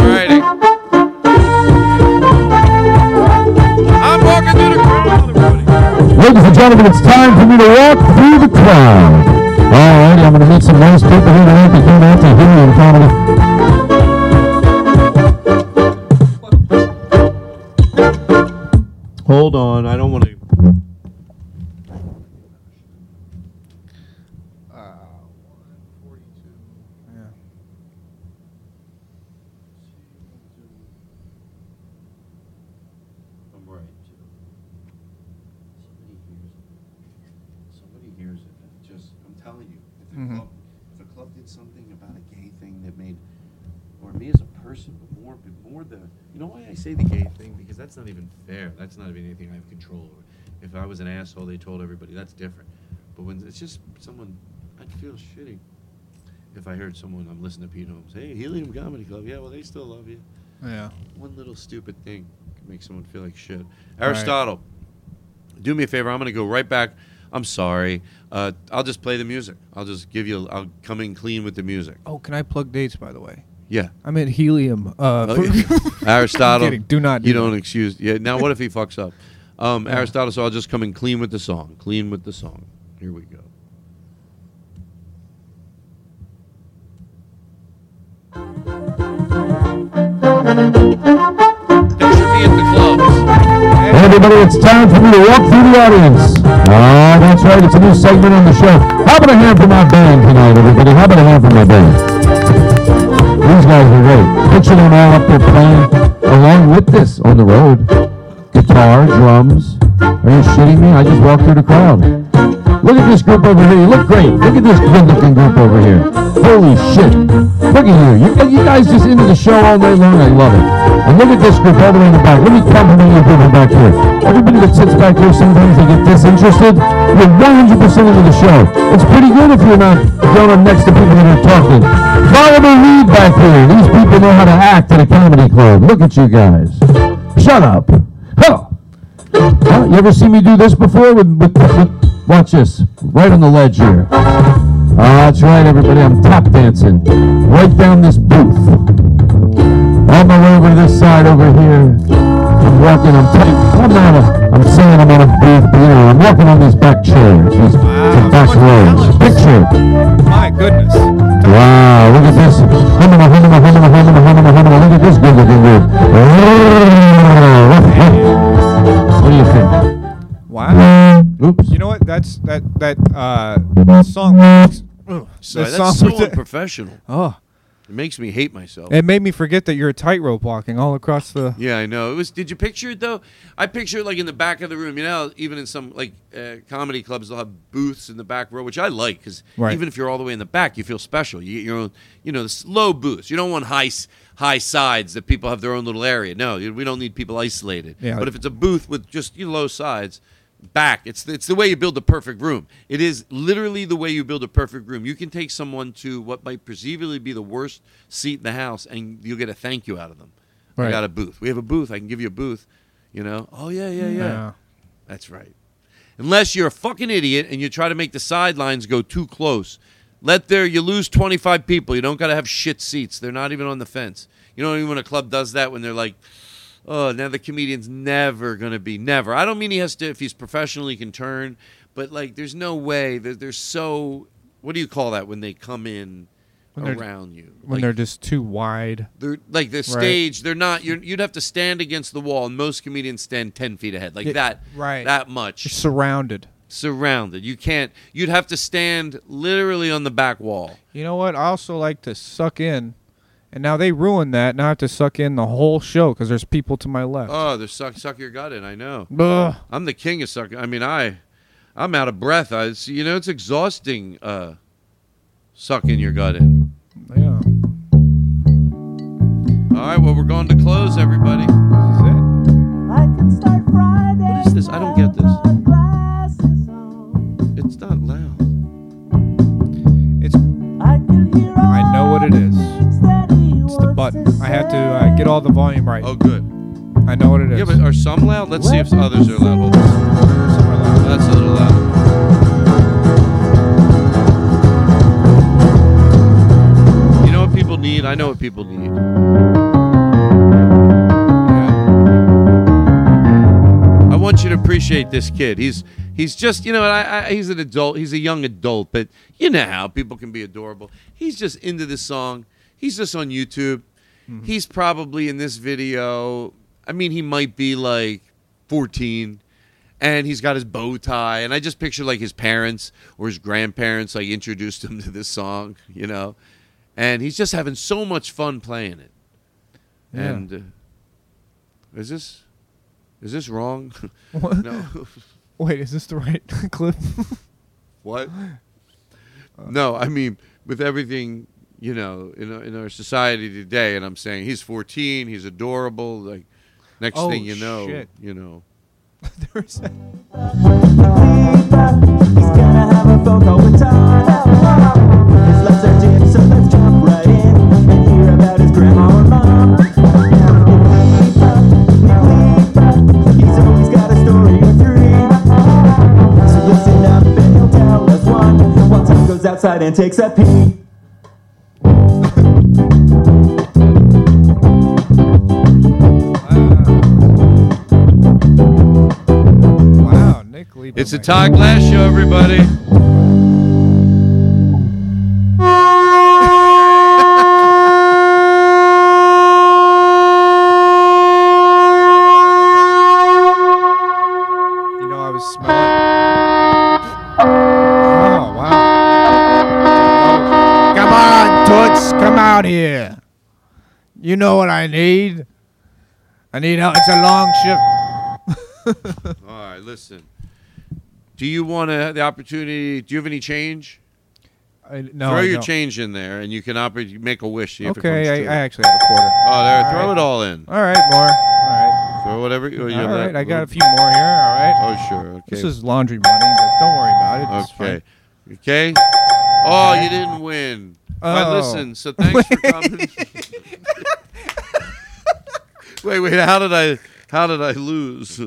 righty. Ladies and gentlemen, it's time for me to walk through the crowd. All right, I'm going to meet some nice people here tonight that came out to hear me in comedy. Hold on, I don't want to. I'm right. Somebody hears it. Somebody hears it. and it just, I'm telling you, if the Mhm. club, if a club did something about a gay thing that made, or me as a person, but more, but more the. You know why I say the gay thing? Because that's not even fair. That's not even anything I have control over. If I was an asshole, they told everybody that's different. But when it's just someone, I'd feel shitty if I heard someone I'm listening to Pete Holmes. Hey, Helium Comedy Club. Yeah, well, they still love you. Yeah. One little stupid thing can make someone feel like shit. Aristotle, do me a favor. I'm going to go right back. I'm sorry. Uh, I'll just play the music. I'll just give you. I'll come in clean with the music. Oh, can I plug dates by the way? Yeah. I'm at Helium. Uh, Oh, yeah. Aristotle. I'm kidding. Do not. Do you that. don't excuse. Yeah. Now, what if he fucks up? Um, Aristotle. So I'll just come in clean with the song. Clean with the song. Here we go. Picture me at the clubs. Everybody, it's time for me to walk through the audience. Oh, that's right. It's a new segment on the show. How about a hand for my band tonight, everybody? How about a hand for my band? These guys are great. Picture them all up there playing along with this on the road. Guitar, drums. Are you shitting me? I just walked through the crowd. Look at this group over here. You look great. Look at this good-looking group over here. Holy shit. Look at you. You, you guys just into the show all night long. I love it. And look at this group all the way in the back. Let me compliment you people back here. Everybody that sits back here, sometimes they get disinterested. You're 100% into the show. It's pretty good if you're not going up next to people that are talking. Follow the lead back here. These people know how to act at a comedy club. Look at you guys. Shut up. Huh. You ever see me do this before? With, with, with, watch this. Right on the ledge here. Ah, that's right, everybody. I'm tap dancing. Right down this booth. On my way over to this side over here. I'm walking. I'm taking. I'm not. A, I'm saying I'm on a booth, but you know, I'm walking on these back chairs. These the back rows. Picture. My goodness. Wow, look at this. Look at this good looking dude. What do? Wow. Oops. You know what? That's that that uh song. Ugh, Sorry, that that's song so was- unprofessional. Oh, It makes me hate myself. it made me forget that you're a tightrope walking all across the. Yeah, I know. It was. Did you picture it though? I picture it like in the back of the room. You know, even in some like uh, comedy clubs, they'll have booths in the back row, which I like because Right. even if you're all the way in the back, you feel special. You get your own, you know, this low booths. You don't want high s- high sides that people have their own little area. No, we don't need people isolated. Yeah. But if it's a booth with just you know, low sides. Back, it's it's the way you build a perfect room. It is literally the way you build a perfect room. You can take someone to what might perceivably be the worst seat in the house, and you'll get a thank you out of them. I got a booth. We have a booth. I can give you a booth. You know? Oh yeah, yeah, yeah. Yeah. That's right. Unless you're a fucking idiot and you try to make the sidelines go too close. Let there you lose 25 people. You don't got to have shit seats. They're not even on the fence. You know even when a club does that when they're like, "Oh, now the comedian's never going to be never." I don't mean he has to if he's professional he can turn, but like there's no way that they're so what do you call that when they come in When they're- around you? When Like, they're just too wide. they're like the stage. They're not. You're, you'd have to stand against the wall, and most comedians stand ten feet ahead, like Yeah, that. right. That much You're surrounded. Surrounded. You can't. You'd have to stand literally on the back wall. You know what? I also like to suck in, and now they ruined that. Now I have to suck in the whole show because there's people to my left. Oh, the suck suck your gut in. I know. Ugh. I'm the king of sucking. I mean, I, I'm out of breath. I. it's- You know, it's exhausting. Uh, sucking your gut in. Yeah. All right. Well, we're going to close, everybody. This is it. What is this? I don't get this. It's not loud. It's. I I know what it is. It's the button. I have to uh, get all the volume right. Oh, good. I know what it is. Yeah, but are some loud? Let's see if others are loud. Hold on. Some are loud. That's a little loud. You know what people need? I know what people need. Want you to appreciate this kid. He's he's just you know I, I, he's an adult. He's a young adult, but you know how people can be adorable. He's just into this song. He's just on YouTube. He's probably in this video. I mean, he might be like 14 and he's got his bow tie and i just picture like his parents or his grandparents like introduced him to this song you know and he's just having so much fun playing it Yeah. and uh, is this is this wrong What? no Wait, is this the right clip? what uh, no i mean with everything you know, in our, in our society today. And I'm saying he's 14, he's adorable. Like next Oh, thing you know, shit. you know. There's a- He's gonna have a phone call with Tom. His lights are outside and takes a pee. wow, Nick Lieberman. It's a Todd Glass show, everybody. I need? I need help. It's a long shift. All right, listen. Do you want to the opportunity? Do you have any change? I, no, throw I your don't. change in there, and you can make a wish. see if it comes Okay. I, I actually have a quarter. oh, there, All throw right. it all in. All right, more. All right. Throw whatever. You, you All have right, I got a few more here. All right. Oh, sure. Okay. This is laundry money, but don't worry about it. It's okay. fine. Okay. Oh, you didn't win. But Oh. listen. So thanks for coming. Wait, wait. How did I? How did I lose?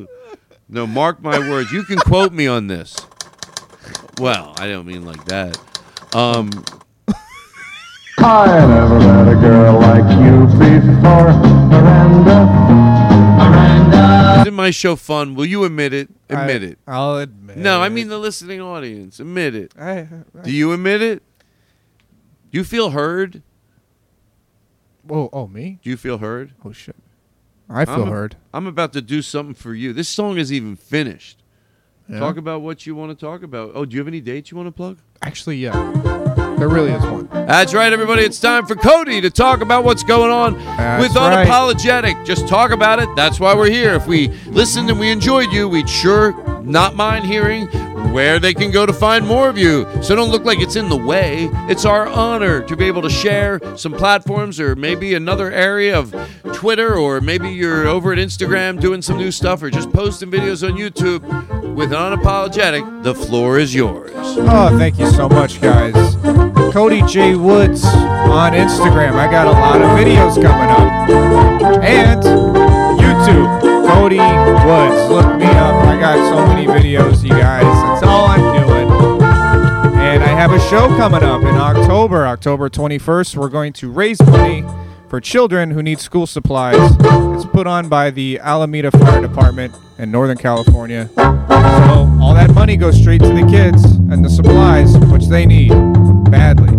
No, mark my words. You can quote me on this. Well, I don't mean like that. Um, I never met a girl like you before, Miranda. Miranda. isn't my show fun? Will you admit it? Admit I, it. I'll admit. No, I mean the listening audience. Admit it. I, I, Do you admit it? Do you feel heard? oh, oh, me? Do you feel heard? Oh shit! I feel I'm a- heard. I'm about to do something for you. This song is even finished. Yeah? Talk about what you want to talk about. Oh, do you have any dates you want to plug? Actually, yeah. There really is one. That's right, everybody. It's time for Cody to talk about what's going on That's with right. Unapologetic. Just talk about it. That's why we're here. If we listened and we enjoyed you, we'd sure not mind hearing where they can go to find more of you. So don't look like it's in the way. It's our honor to be able to share some platforms or maybe another area of Twitter or maybe you're over at Instagram doing some new stuff or just posting videos on YouTube with Unapologetic. The floor is yours. Oh, thank you so much, guys. Cody J Woods on Instagram. I got a lot of videos coming up. And YouTube, Cody Woods. Look me up. I got so many videos, you guys. That's all I'm doing. And I have a show coming up in October, October 21st. We're going to raise money for children who need school supplies. It's put on by the Alameda Fire Department in Northern California. So all that money goes straight to the kids and the supplies, which they need badly.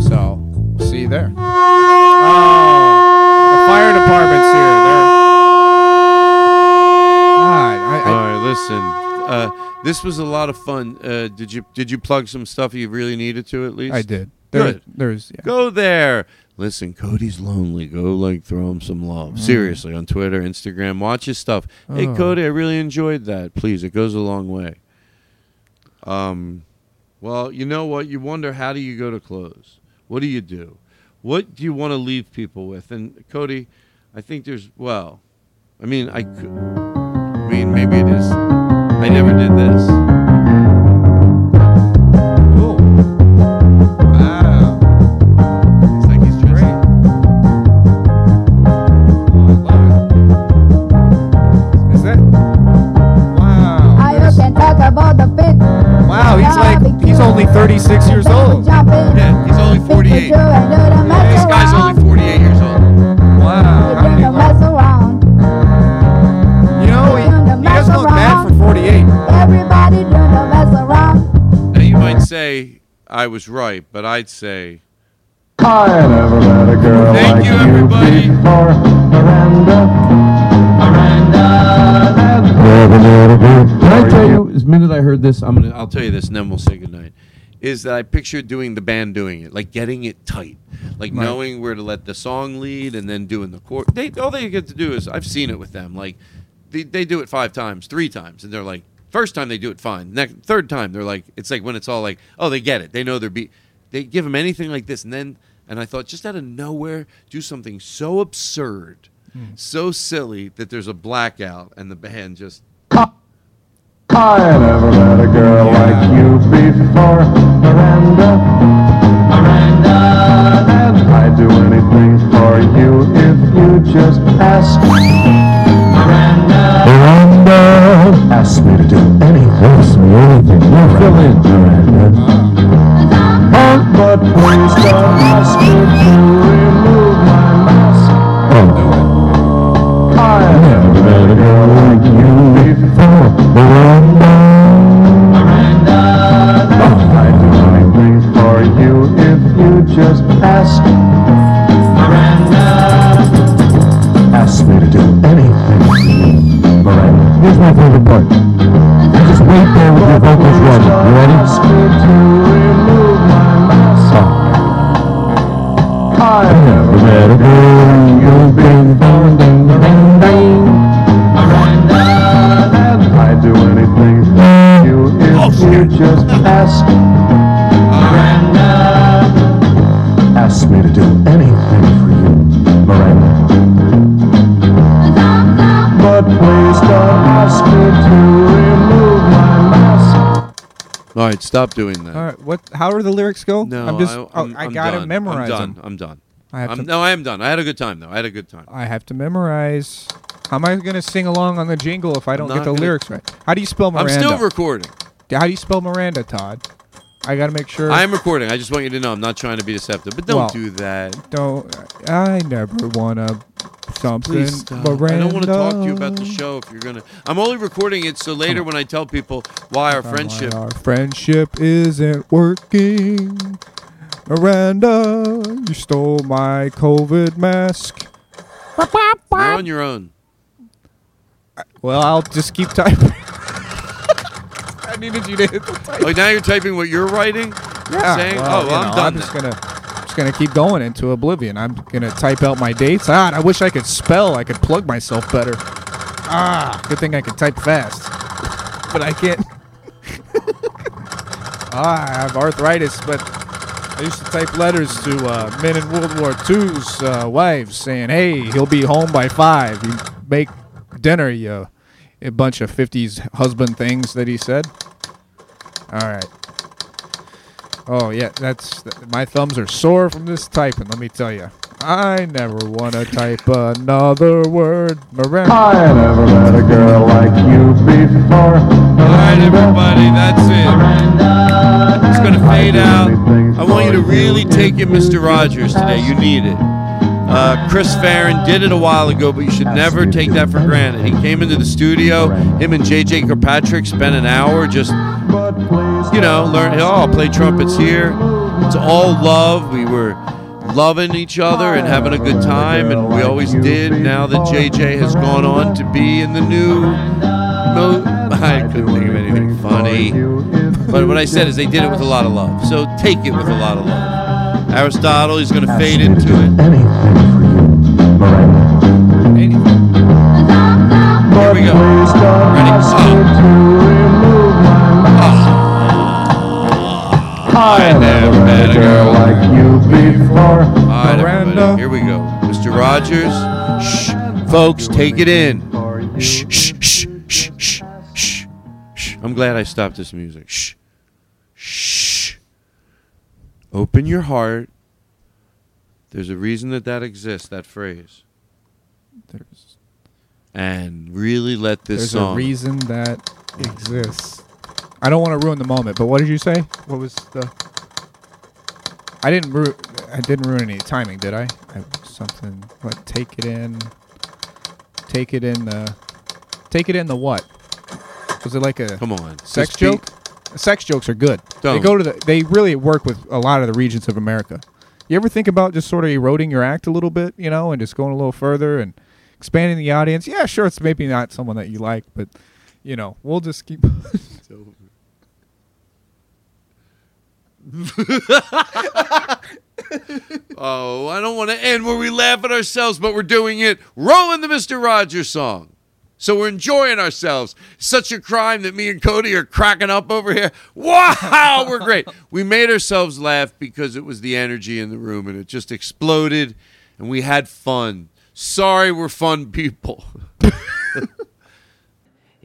So see you there. Oh, the fire department's here. They're. God, I, I, All right, listen. Uh, this was a lot of fun. Uh, did you did you plug some stuff you really needed to at least? I did. There, Good. There's yeah. Go there. Listen, Cody's lonely. Go like throw him some love. Seriously, on Twitter, Instagram, watch his stuff. Hey, Mm. Oh. Cody, I really enjoyed that. Please, it goes a long way. Um, well, you know what? You wonder how do you go to close? What do you do? What do you want to leave people with? And Cody, I think there's well, I mean, I could. I mean, maybe it is. I never did this. Ooh. Wow. It's like he's Great. dressed. Oh, I love it. Is that? Wow. I there's- can talk about the pit. Wow, he's like he's only 36 years old. Yeah, he's only 48. This guy's only 48 I was right, but I'd say I never met a girl Thank like you, everybody. before, Miranda. Miranda. Can I tell you? As the minute I heard this, I'm gonna. I'll tell you this, and then we'll say goodnight. Is that I pictured doing the band doing it, like getting it tight, like Right. knowing where to let the song lead, and then doing the chord. They all they get to do is I've seen it with them. Like they, they do it five times, three times, and they're like, first time they do it fine. Next third time they're like, it's like when it's all like, oh, they get it. They know their beat. They give them anything like this, and then And I thought, just out of nowhere, do something so absurd, Hmm. so silly that there's a blackout, and the band just I never met a girl like you before, Miranda. Miranda. I'd do anything for you if you just ask. Miranda. Miranda. Ask me to do anything. Ask me anything. You fill in, Miranda. Oh, but please don't ask me to remove my mask. Oh. I never met a girl like you before, Miranda. Miranda. I'd do anything for you if you just ask. Here's my favorite part. You just wait there with your vocals ready. You ready? Ask me to remove my mask. I never met a girl you've been ding ding ding ding. Miranda. And I'd do anything for you if you just ask. Miranda. Ask me to do anything all right. Stop doing that. All right, what? How are the lyrics go? No, I'm just. I, oh, I'm, I I'm gotta done. memorize I'm done. them. I'm done. I have I'm, to. no, I am done. I had a good time though. I had a good time. I have to memorize. How am I gonna sing along on the jingle if I don't get the gonna- lyrics right? How do you spell Miranda? I'm still recording. How do you spell Miranda, Todd? I gotta make sure. I am recording. I just want you to know I'm not trying to be deceptive, but don't Well, do that. Don't. I never wanna something. Please stop. Miranda. I don't want to talk to you about the show if you're gonna. I'm only recording it so later when I tell people why our friendship. Our friendship isn't working. Miranda, you stole my COVID mask. You're on your own. Well, I'll just keep typing. I needed you to hit the type. Oh, now you're typing what you're writing. Yeah. saying, well, oh, well, I'm know, done. I'm just gonna, just gonna keep going into oblivion. I'm gonna type out my dates. Ah, I wish I could spell. I could plug myself better. Ah, good thing I can type fast, but I can't. ah, I have arthritis, but I used to type letters to uh, men in World War II's uh, wives saying, "Hey, he'll be home by five. You make dinner, you." A bunch of 50s husband things that he said. All right. Oh yeah, that's my thumbs are sore from this typing. Let me tell you, I never want to type another word. Miranda. I never met a girl like you before. All right, everybody, that's it. It's gonna fade out. I want you to really take it, Mr. Rogers, today. You need it. Uh, Chris Farren did it a while ago, but you should never take that for granted. He came into the studio. Him and JJ Kirkpatrick spent an hour just, you know, learn. Oh, I'll play trumpets here. It's all love. We were loving each other and having a good time, and we always did. Now that JJ has gone on to be in the new. I couldn't think of anything funny. But what I said is they did it with a lot of love. So take it with a lot of love. Aristotle, he's going to fade into it. Anything for you, Miranda. Anything. Here we go. Ready? ask Oh. me to remove my. I never met a girl like you before. All right, everybody, here we go. Mr. Rogers, shh, folks, take it in. Shh, shh, shh, shh, shh, shh. I'm glad I stopped this music. Shh. Open your heart. There's a reason that that exists, that phrase. There's, And really let this there's song. a reason that exists. I don't want to ruin the moment, but what did you say? What was the? I didn't ru- I didn't ruin any timing, did I? I something. What? Take it in. Take it in the. Take it in the what? Was it like a Come on. sex joke? Sex jokes are good. They Don't. go to the. They really work with a lot of the regions of America. You ever think about just sort of eroding your act a little bit, you know, and just going a little further and expanding the audience? Yeah, sure, it's maybe not someone that you like, but you know, we'll just keep. Oh, I don't want to end where we laugh at ourselves, but we're doing it. Rolling the Mr. Rogers song. So we're enjoying ourselves. Such a crime that me and Cody are cracking up over here. Wow, we're great. We made ourselves laugh because it was the energy in the room and it just exploded and we had fun. Sorry, we're fun people.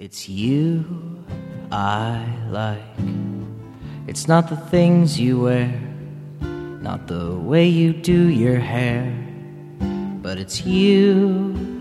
It's you I like. It's not the things you wear, not the way you do your hair, but it's you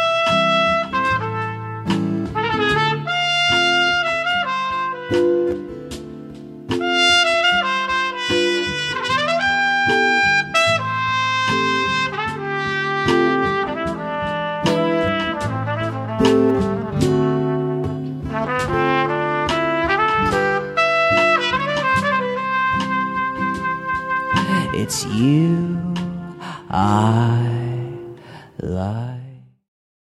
It's you I